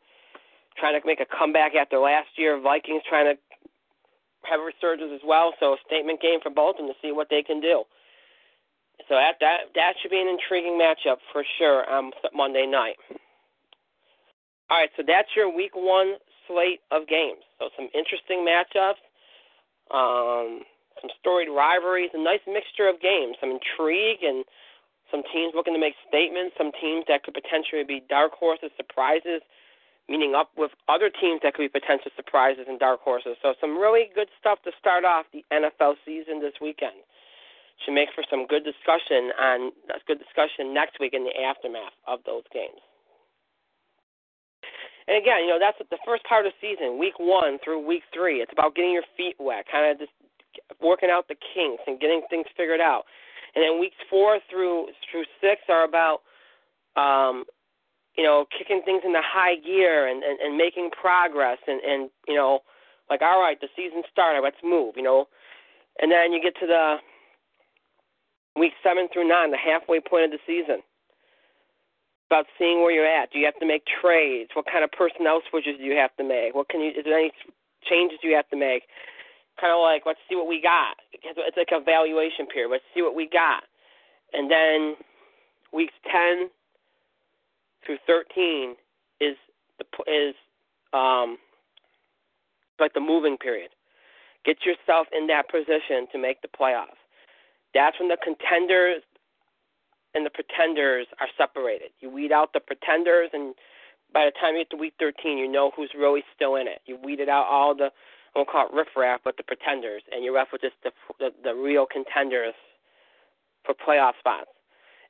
trying to make a comeback after last year. Vikings trying to have a resurgence as well. So a statement game for both of them to see what they can do. So that that that should be an intriguing matchup for sure on Monday night. All right, so that's your week one slate of games. So some interesting matchups, um, some storied rivalries, a nice mixture of games, some intrigue and some teams looking to make statements, some teams that could potentially be dark horses, surprises, meeting up with other teams that could be potential surprises and dark horses. So some really good stuff to start off the NFL season this weekend. Should make for some good discussion on that's good discussion next week in the aftermath of those games. And again, you know that's the first part of the season, week one through week three. It's about getting your feet wet, kind of just working out the kinks and getting things figured out. And then weeks four through through six are about um, you know kicking things into high gear and, and, and making progress and, and you know like all right the season started let's move you know. And then you get to the week seven through nine the halfway point of the season. About seeing where you're at. Do you have to make trades? What kind of personnel switches do you have to make? What can you is there any changes you have to make kind of like let's see what we got. It's like a valuation period. Let's see what we got, and then weeks ten through thirteen is the is um like the moving period. Get yourself in that position to make the playoffs. That's when the contenders and the pretenders are separated. You weed out the pretenders, and by the time you get to week 13, you know who's really still in it. You weeded out all the, won't call it riffraff, but the pretenders, and you're left with just the, the, the real contenders for playoff spots.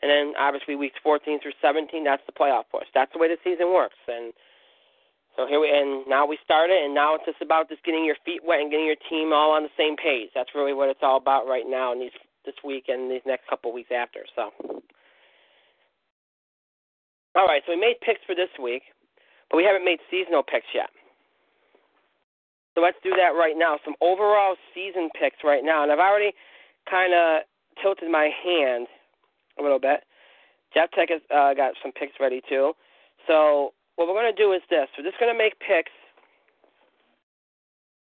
And then obviously weeks 14 through 17, that's the playoff push. That's the way the season works. And so here we and now we started, and now it's just about just getting your feet wet and getting your team all on the same page. That's really what it's all about right now, in these this week and these next couple weeks after. So, all right, so we made picks for this week, but we haven't made seasonal picks yet. So let's do that right now. Some overall season picks right now, and I've already kind of tilted my hand a little bit. Jeff Tech has uh, got some picks ready too. So what we're going to do is this: we're just going to make picks.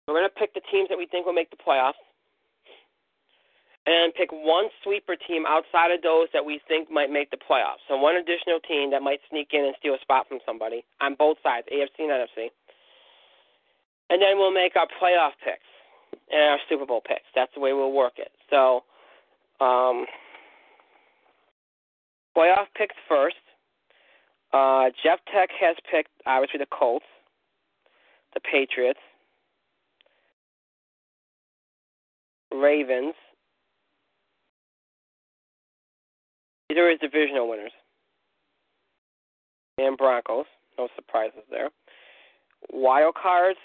We're going to pick the teams that we think will make the playoffs, and pick one sweeper team outside of those that we think might make the playoffs. So one additional team that might sneak in and steal a spot from somebody on both sides, AFC and NFC. And then we'll make our playoff picks and our Super Bowl picks. That's the way we'll work it. So, um, playoff picks first. Uh, Jeff Tech has picked obviously the Colts, the Patriots, Ravens. These are his divisional winners. And Broncos. No surprises there. Wild cards.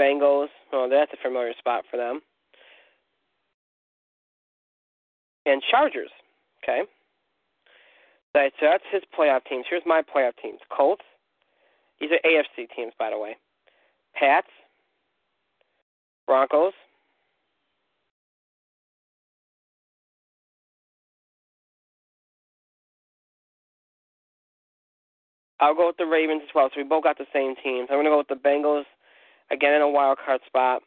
Bengals. Oh, that's a familiar spot for them. And Chargers. Okay. So that's his playoff teams. Here's my playoff teams. Colts. These are AFC teams, by the way. Pats. Broncos. I'll go with the Ravens as well. So we both got the same teams. I'm going to go with the Bengals again in a wild card spot.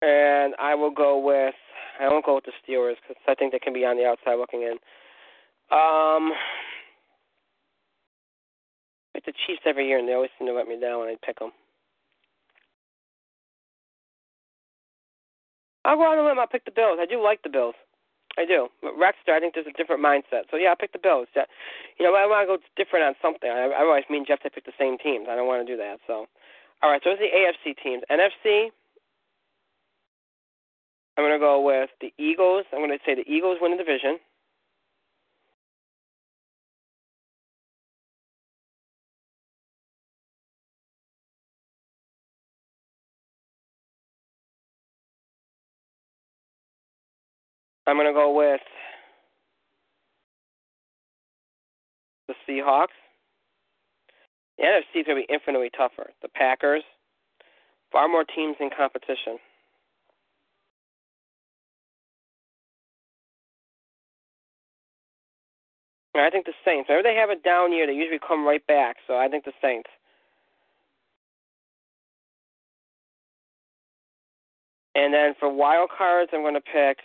And I will go with I won't go with the Steelers because I think they can be on the outside looking in. Um, I pick the Chiefs every year, and they always seem to let me down when I pick them. I'll go on a limb. I'll pick the Bills. I do like the Bills. I do. But Rexter, I think there's a different mindset. So yeah, I'll pick the Bills. You know, I want to go different on something. I, I always mean Jeff to pick the same teams. I don't want to do that. So, all right. So it's the AFC teams. NFC. I'm going to go with the Eagles. I'm going to say the Eagles win the division. I'm going to go with the Seahawks. The NFC is going to be infinitely tougher. The Packers, far more teams in competition. I think the Saints. Whenever they have a down year, they usually come right back. So I think the Saints. And then for wild cards, I'm going to pick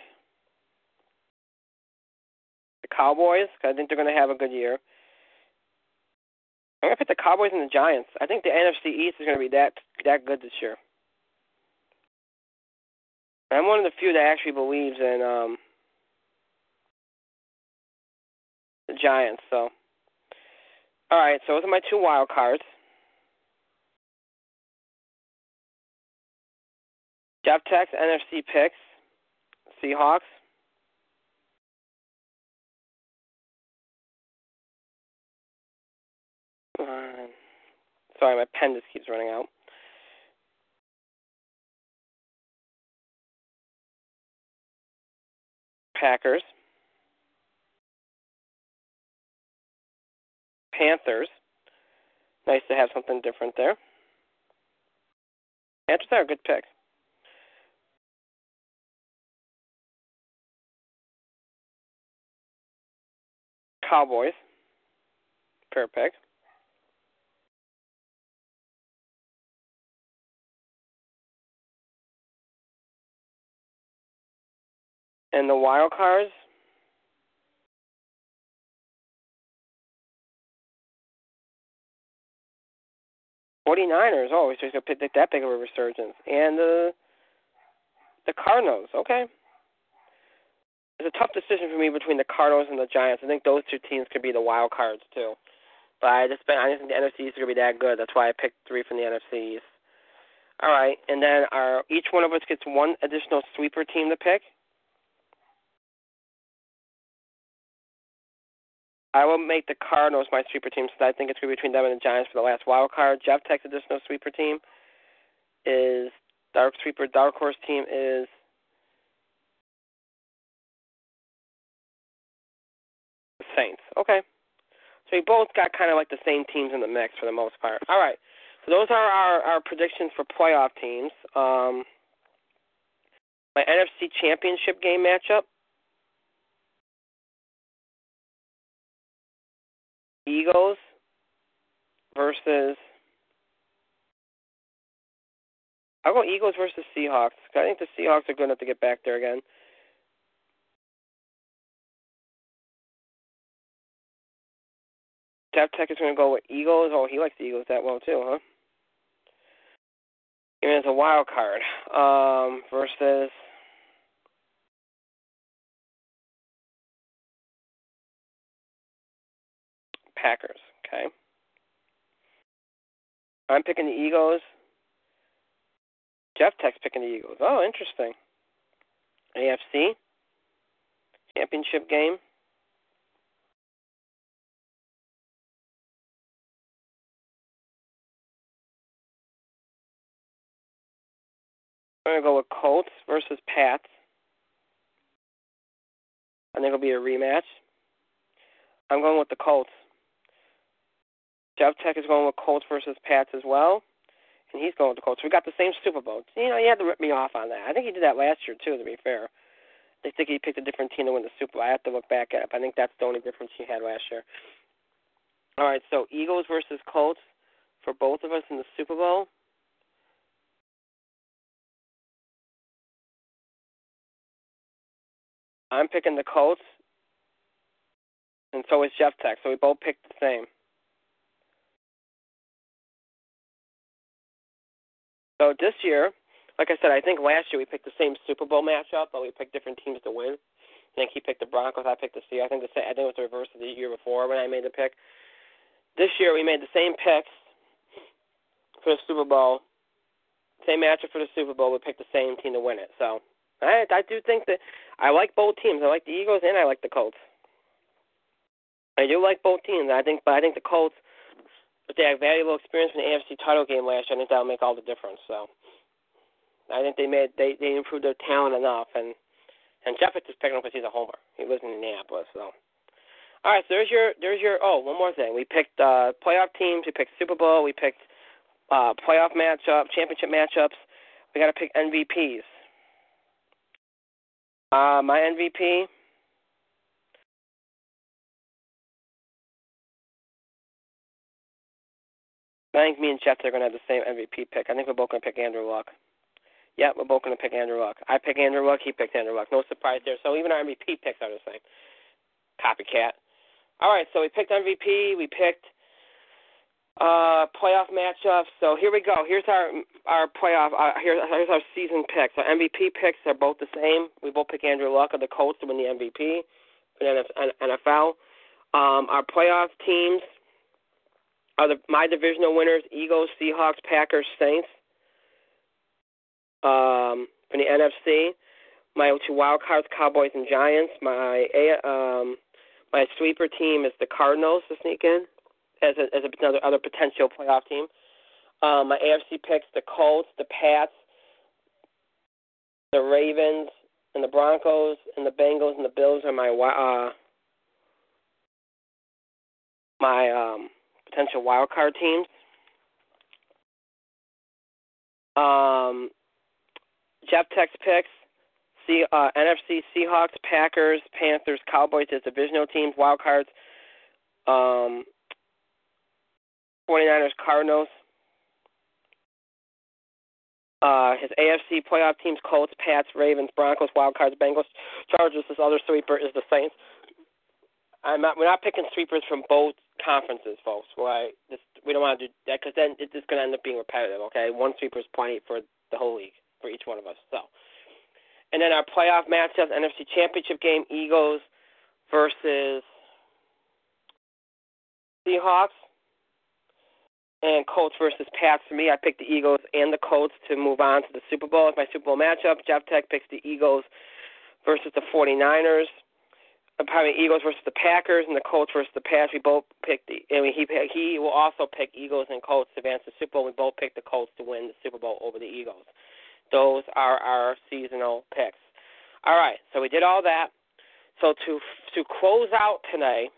Cowboys because I think they're going to have a good year. I'm going to pick the Cowboys and the Giants. I think the NFC East is going to be that that good this year. I'm one of the few that actually believes in um, the Giants. So, all right. So those are my two wild cards. Jeff Tech's NFC picks: Seahawks. Uh, sorry, my pen just keeps running out. Packers. Panthers. Nice to have something different there. Panthers are a good pick. Cowboys. Fair pick. and the wild cards. Forty Niners, oh, it's just pick that big of a resurgence, and the the Cardinals. Okay, it's a tough decision for me between the Cardinals and the Giants. I think those two teams could be the wild cards too. But I just I don't think the NFC is gonna be that good. That's why I picked three from the NFCs. All right, and then our each one of us gets one additional sweeper team to pick. I will make the Cardinals my sweeper team since I think it's going to be between them and the Giants for the last wild card. Jeff texted Tech's additional sweeper team is dark sweeper dark horse team is the Saints. Okay. So we both got kind of like the same teams in the mix for the most part. All right. So those are our, our predictions for playoff teams. Um, my NFC Championship game matchup Eagles versus. I'll go Eagles versus Seahawks. I think the Seahawks are good enough to get back there again. Jeff Tech is going to go with Eagles. Oh, he likes the Eagles that well too, huh? Even as a wild card um, versus Packers. Okay. I'm picking the Eagles. Jeff Tech's picking the Eagles. Oh, interesting. AFC championship game. I'm gonna go with Colts versus Pats. I think it'll be a rematch. I'm going with the Colts. Jeff Tech is going with Colts versus Pats as well, and he's going with the Colts. We got the same Super Bowl. You know, he had to rip me off on that. I think he did that last year too. To be fair, I think he picked a different team to win the Super Bowl. I have to look back at it. But I think that's the only difference he had last year. All right, so Eagles versus Colts for both of us in the Super Bowl. I'm picking the Colts, and so is Jeff Tech. So we both picked the same. So this year, like I said, I think last year we picked the same Super Bowl matchup, but we picked different teams to win. I think he picked the Broncos, I picked the Seahawks. I think the I think it was the reverse of the year before when I made the pick. This year we made the same picks for the Super Bowl, same matchup for the Super Bowl. We picked the same team to win it. So I I do think that I like both teams. I like the Eagles and I like the Colts. I do like both teams. I think, but I think the Colts but they have valuable experience in the AFC title game last year. I think that'll make all the difference. So I think they made they they improved their talent enough, and and Jeff is just picking up because he's a homer. He lives in Indianapolis, so. All right, so there's your there's your oh one more thing. We picked uh, playoff teams. We picked Super Bowl. We picked uh, playoff matchup, championship matchups. We got to pick MVPs. Uh, my MVP I think me and Jeff are going to have the same MVP pick. I think we're both going to pick Andrew Luck. Yeah, we're both going to pick Andrew Luck. I pick Andrew Luck. He picked Andrew Luck. No surprise there. So even our MVP picks are the same. Copycat. All right, so we picked MVP. We picked uh playoff matchups. So here we go. Here's our our playoff. Uh, here's here's our season picks. Our MVP picks are both the same. We both pick Andrew Luck of the Colts to win the MVP for the NFL. Um, our playoff teams are the, my divisional winners Eagles, Seahawks, Packers, Saints. Um, from the NFC, my two wild cards, Cowboys and Giants. My um, my sweeper team is the Cardinals to sneak in as a, as another other potential playoff team. Um, my AFC picks the Colts, the Pats, the Ravens, and the Broncos, and the Bengals and the Bills are my uh, my um, potential wild card teams. Um, Jeff Tech's picks C, uh, NFC Seahawks, Packers, Panthers, Cowboys as divisional teams, wild cards. Um, 49ers, Cardinals. Uh, his AFC playoff teams: Colts, Pats, Ravens, Broncos, Wild Cards, Bengals, Chargers. This other sweeper is the Saints. I'm not. We're not picking sweepers from both conferences, folks. Right? This, we don't want to do that because then it's just going to end up being repetitive. Okay, one sweeper is plenty for the whole league for each one of us. So, and then our playoff matchups: NFC Championship game, Eagles versus Seahawks, and Colts versus Pats. For me, I picked the Eagles and the Colts to move on to the Super Bowl as my Super Bowl matchup. Jeff Tech picks the Eagles versus the 49ers probably Eagles versus the Packers and the Colts versus the Pats. We both picked the. I mean, he he will also pick Eagles and Colts to advance the Super Bowl. We both picked the Colts to win the Super Bowl over the Eagles. Those are our seasonal picks. All right, so we did all that. So to to close out today,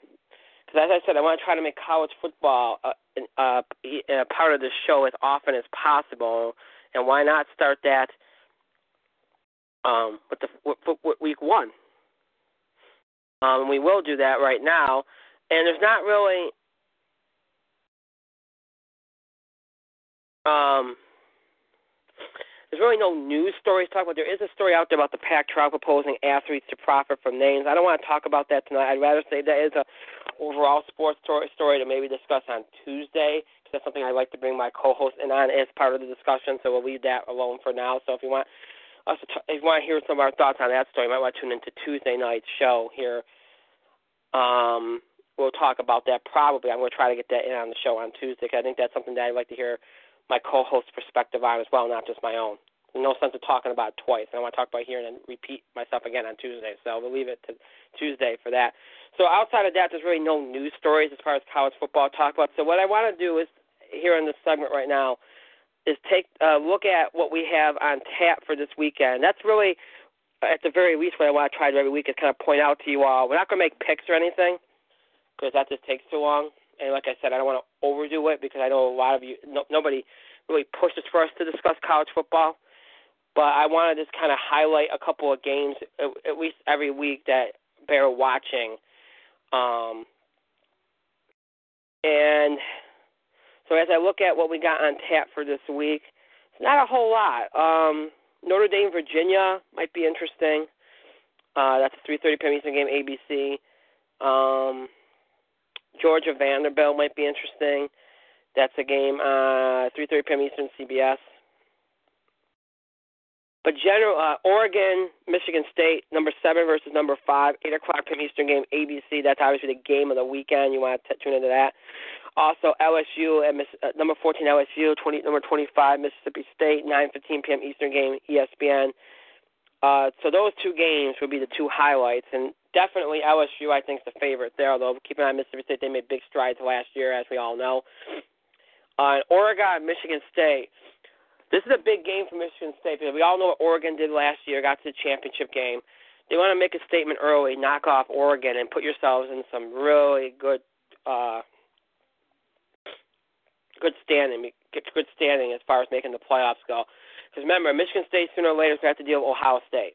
because as I said, I want to try to make college football a, a, a part of the show as often as possible. And why not start that um, with the with, with week one? Um, we will do that right now. And there's not really um, there's really no news stories to talk about. There is a story out there about the Pac-12 proposing athletes to profit from names. I don't want to talk about that tonight. I'd rather say that is a overall sports story, to maybe discuss on Tuesday. That's something I'd like to bring my co-host in on as part of the discussion. So we'll leave that alone for now. So if you want us to, t- if you want to hear some of our thoughts on that story, you might want to tune into Tuesday night's show here um, we'll talk about that probably. I'm going to try to get that in on the show on Tuesday because I think that's something that I'd like to hear my co-host's perspective on as well, not just my own. no sense of talking about it twice. I want to talk about here and then repeat myself again on Tuesday. So we'll leave it to Tuesday for that. So outside of that, there's really no news stories as far as college football talk about. So what I want to do is here in this segment right now is take a look at what we have on tap for this weekend. That's really at the very least, what I want to try to do every week is kind of point out to you all. We're not going to make picks or anything because that just takes too long. And like I said, I don't want to overdo it because I know a lot of you, no, nobody really pushes for us to discuss college football. But I want to just kind of highlight a couple of games, at, at least every week, that bear watching. Um, and so as I look at what we got on tap for this week, it's not a whole lot. Um, Notre Dame, Virginia might be interesting. Uh, that's a 3:30 p.m. Eastern game, ABC. Um, Georgia Vanderbilt might be interesting. That's a game uh 3:30 p.m. Eastern, CBS. But general, uh, Oregon, Michigan State, number seven versus number five, eight o'clock p.m. Eastern game, ABC. That's obviously the game of the weekend. You want to t- tune into that. Also, LSU and uh, number 14 LSU, 20 number 25 Mississippi State, 9:15 p.m. Eastern game, ESPN. Uh, so those two games would be the two highlights, and definitely LSU I think is the favorite there. Although keep an eye on Mississippi State, they made big strides last year, as we all know. Uh, Oregon, Michigan State. This is a big game for Michigan State we all know what Oregon did last year, got to the championship game. They want to make a statement early, knock off Oregon, and put yourselves in some really good uh, good standing, gets good standing as far as making the playoffs go. Because remember, Michigan State sooner or later is going to have to deal with Ohio State.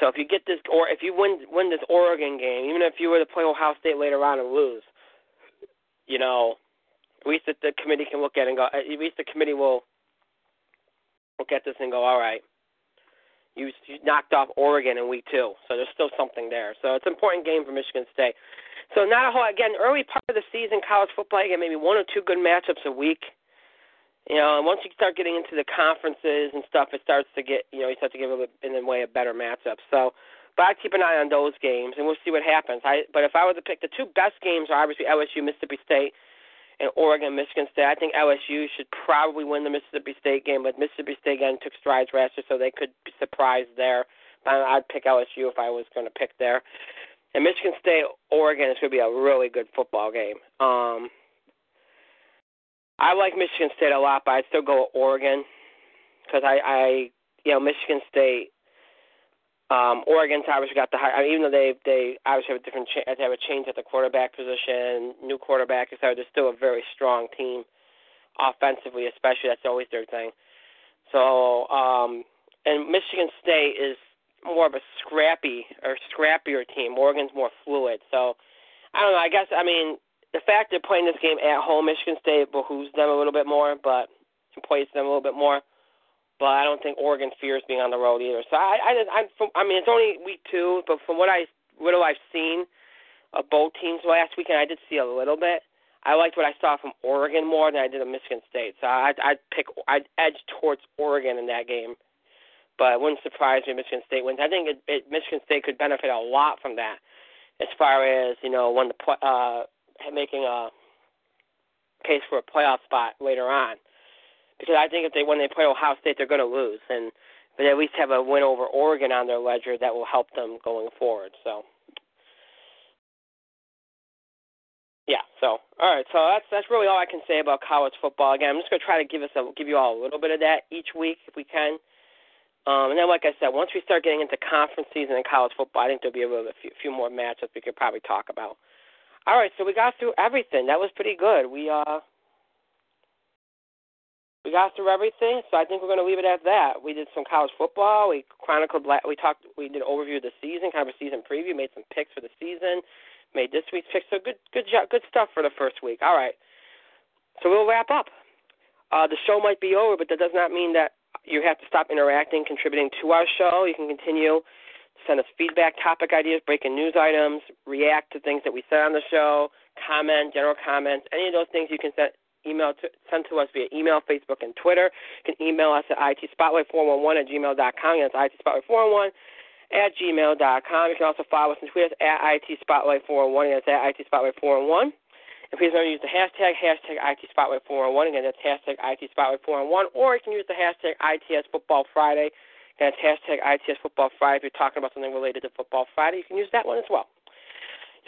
So if you get this, or if you win win this Oregon game, even if you were to play Ohio State later on and lose, you know, at least the, committee can look at and go. At least the committee will look at this and go, all right, you, you knocked off Oregon in week two, so there's still something there. So it's an important game for Michigan State. So not a whole again early part of the season college football again maybe one or two good matchups a week. You know, and once you start getting into the conferences and stuff, it starts to get you know you start to give a in a way a better matchup. So, but I keep an eye on those games and we'll see what happens. I but if I were to pick the two best games are obviously LSU Mississippi State and Oregon Michigan State. I think LSU should probably win the Mississippi State game, but Mississippi State again took strides last year, so they could be surprised there. But I'd pick LSU if I was going to pick there. And Michigan State, Oregon is going to be a really good football game. Um, I like Michigan State a lot, but I'd still go with Oregon because I, I, you know, Michigan State, um, Oregon's obviously got the high. I mean, even though they they obviously have a different, cha- they have a change at the quarterback position, new quarterback, etc. They're still a very strong team offensively, especially. That's always their thing. So, um, and Michigan State is more of a scrappy or scrappier team. Oregon's more fluid. So I don't know. I guess I mean the fact they're playing this game at home, Michigan State behooves them a little bit more, but and plays them a little bit more. But I don't think Oregon fears being on the road either. So I, I, I, I mean, it's only week two, but from what I, what I've seen, of both teams last weekend. I did see a little bit. I liked what I saw from Oregon more than I did of Michigan State. So I'd, I'd pick, I'd edge towards Oregon in that game. But it wouldn't surprise me if Michigan State wins. I think it, it, Michigan State could benefit a lot from that, as far as you know, when the uh, making a case for a playoff spot later on. Because I think if they when they play Ohio State, they're going to lose, and but at least have a win over Oregon on their ledger that will help them going forward. So. Yeah. So all right. So that's that's really all I can say about college football. Again, I'm just going to try to give us a give you all a little bit of that each week if we can. Um, and then, like I said, once we start getting into conference season in college football, I think there'll be a, little, a few, few more matchups we could probably talk about. All right, so we got through everything. That was pretty good. We uh, we got through everything, so I think we're going to leave it at that. We did some college football. We chronicled. We talked. We did an overview of the season, kind of a season preview. Made some picks for the season. Made this week's picks. So good, good job, good stuff for the first week. All right, so we'll wrap up. Uh, the show might be over, but that does not mean that you have to stop interacting, contributing to our show. You can continue to send us feedback, topic ideas, breaking news items, react to things that we said on the show, comment, general comments, any of those things you can send email to, send to us via email, Facebook, and Twitter. You can email us at itspotlight411 at gmail.com. That's itspotlight411 at gmail.com. You can also follow us on Twitter at itspotlight411. That's at itspotlight411. And please remember to use the hashtag, hashtag IT Spotlight 401. Again, that's hashtag IT Spotlight 401. Or you can use the hashtag ITS Football Friday. That's hashtag ITS Football Friday. If you're talking about something related to Football Friday, you can use that one as well.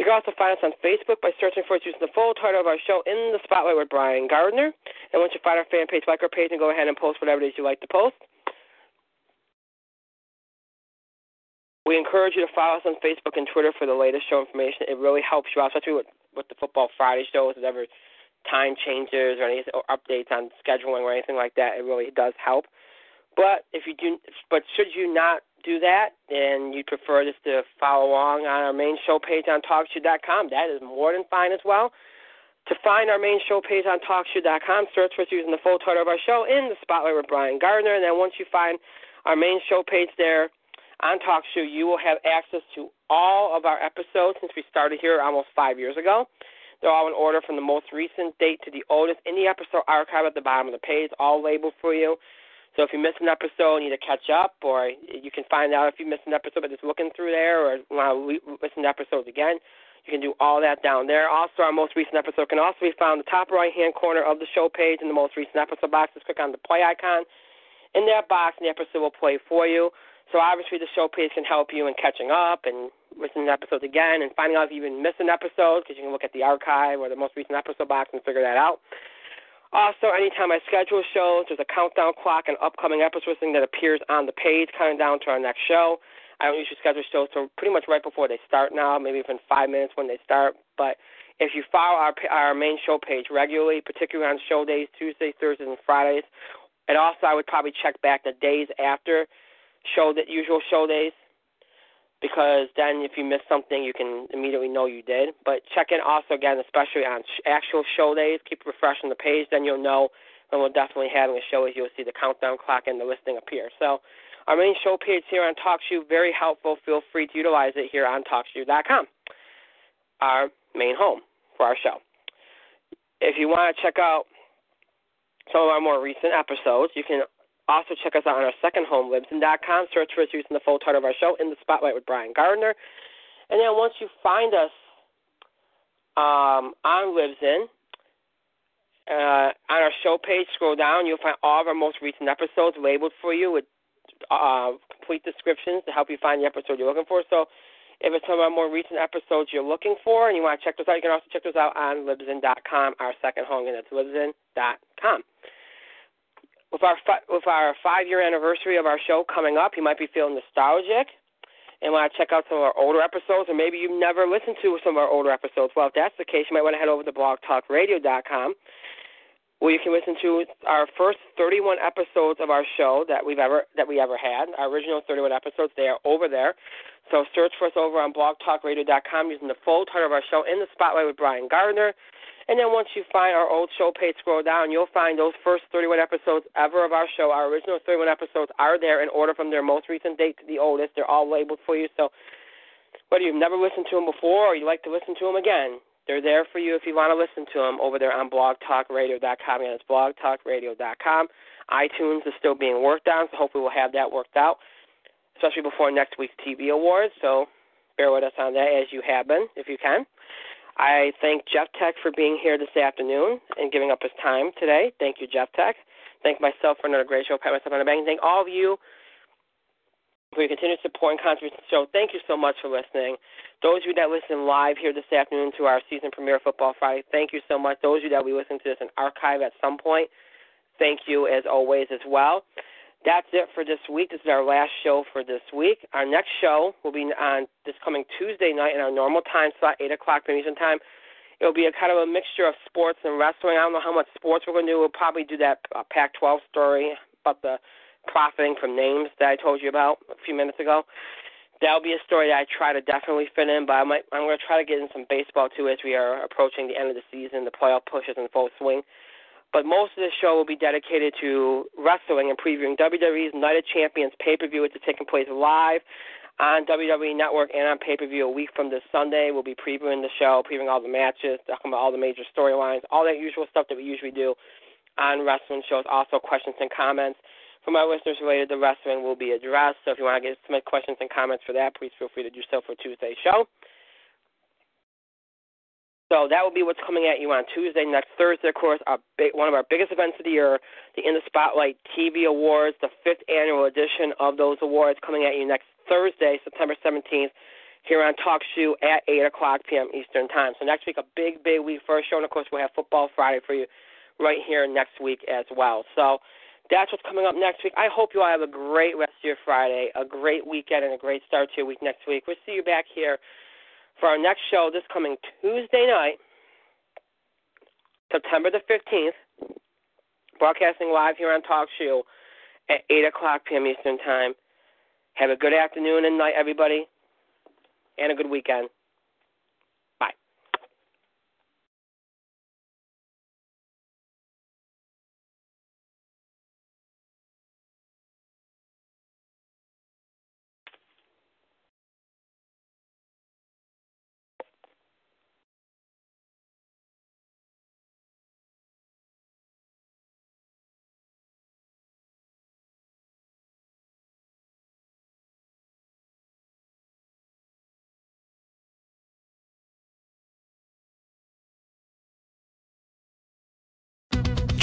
You can also find us on Facebook by searching for us using the full title of our show, In the Spotlight with Brian Gardner. And once you find our fan page, like our page and go ahead and post whatever it is you like to post. We encourage you to follow us on Facebook and Twitter for the latest show information. It really helps you out, especially with with the Football Friday shows, whatever time changes or any or updates on scheduling or anything like that, it really does help. But if you do, but should you not do that, and you prefer just to follow along on our main show page on TalkShoe.com, that is more than fine as well. To find our main show page on TalkShoe.com, search for us using the full title of our show in the Spotlight with Brian Gardner, and then once you find our main show page there on TalkShoe, you will have access to all of our episodes since we started here almost five years ago. They're all in order from the most recent date to the oldest in the episode archive at the bottom of the page, all labeled for you. So if you miss an episode, you need to catch up, or you can find out if you missed an episode by just looking through there, or want to listen to episodes again. You can do all that down there. Also, our most recent episode can also be found in the top right hand corner of the show page in the most recent episode box. Just click on the play icon. In that box, and the episode will play for you. So obviously, the show page can help you in catching up and listening to episodes again and finding out if you even missed an episode because you can look at the archive or the most recent episode box and figure that out. Also, anytime I schedule shows, there's a countdown clock and upcoming episode listing that appears on the page, counting down to our next show. I don't usually schedule shows so pretty much right before they start now, maybe within five minutes when they start. But if you follow our our main show page regularly, particularly on show days, Tuesdays, Thursdays, and Fridays, and also I would probably check back the days after show that usual show days because then if you miss something, you can immediately know you did. But check in also again, especially on sh- actual show days. Keep refreshing the page, then you'll know when we're definitely having a show. As you'll see the countdown clock and the listing appear. So our main show page here on TalkShoe very helpful. Feel free to utilize it here on TalkShoe.com, our main home for our show. If you want to check out some of our more recent episodes, you can also, check us out on our second home, Libsyn.com. Search for us using the full title of our show, In the Spotlight with Brian Gardner. And then once you find us um, on Libsyn, uh, on our show page, scroll down, you'll find all of our most recent episodes labeled for you with uh, complete descriptions to help you find the episode you're looking for. So if it's some of our more recent episodes you're looking for and you want to check those out, you can also check those out on Libsyn.com, our second home, and it's Libsyn.com with our fi- with our five year anniversary of our show coming up, you might be feeling nostalgic and want to check out some of our older episodes, or maybe you've never listened to some of our older episodes. Well, if that's the case, you might want to head over to blogtalkradio.com, where you can listen to our first 31 episodes of our show that we've ever that we ever had. Our original 31 episodes, they are over there. So search for us over on blogtalkradio.com using the full title of our show, In the Spotlight with Brian Gardner. And then once you find our old show page, scroll down, you'll find those first 31 episodes ever of our show. Our original 31 episodes are there in order from their most recent date to the oldest. They're all labeled for you. So Whether you've never listened to them before or you like to listen to them again, they're there for you if you want to listen to them over there on blogtalkradio.com. Again, it's blogtalkradio.com. iTunes is still being worked on, so hopefully we'll have that worked out, especially before next week's TV awards. So bear with us on that as you have been, if you can. I thank Jeff Tech for being here this afternoon and giving up his time today. Thank you, Jeff Tech. Thank myself for another great show. Pat myself on the back. Thank all of you for your continued support and contribution to the show. Thank you so much for listening. Those of you that listen live here this afternoon to our season premiere Football Friday, thank you so much. Those of you that we listen to this in archive at some point, thank you as always as well. That's it for this week. This is our last show for this week. Our next show will be on this coming Tuesday night in our normal time slot, 8 o'clock Eastern Time. It'll be a kind of a mixture of sports and wrestling. I don't know how much sports we're going to do. We'll probably do that uh, Pac 12 story about the profiting from names that I told you about a few minutes ago. That'll be a story that I try to definitely fit in, but I might, I'm going to try to get in some baseball too as we are approaching the end of the season. The playoff push is in full swing. But most of the show will be dedicated to wrestling and previewing WWE's Night of Champions pay per view, which is taking place live on WWE Network and on pay per view a week from this Sunday. We'll be previewing the show, previewing all the matches, talking about all the major storylines, all that usual stuff that we usually do on wrestling shows. Also, questions and comments from our listeners related to wrestling will be addressed. So if you want to get submit questions and comments for that, please feel free to do so for Tuesday's show. So that will be what's coming at you on Tuesday. Next Thursday, of course, our big, one of our biggest events of the year, the In the Spotlight TV Awards, the fifth annual edition of those awards, coming at you next Thursday, September 17th, here on Talk Shoe at 8 o'clock p.m. Eastern Time. So next week, a big, big week for show. And of course, we'll have Football Friday for you right here next week as well. So that's what's coming up next week. I hope you all have a great rest of your Friday, a great weekend, and a great start to your week next week. We'll see you back here for our next show this coming Tuesday night, September the 15th, broadcasting live here on Talk Shoe at 8 o'clock p.m. Eastern Time. Have a good afternoon and night, everybody, and a good weekend.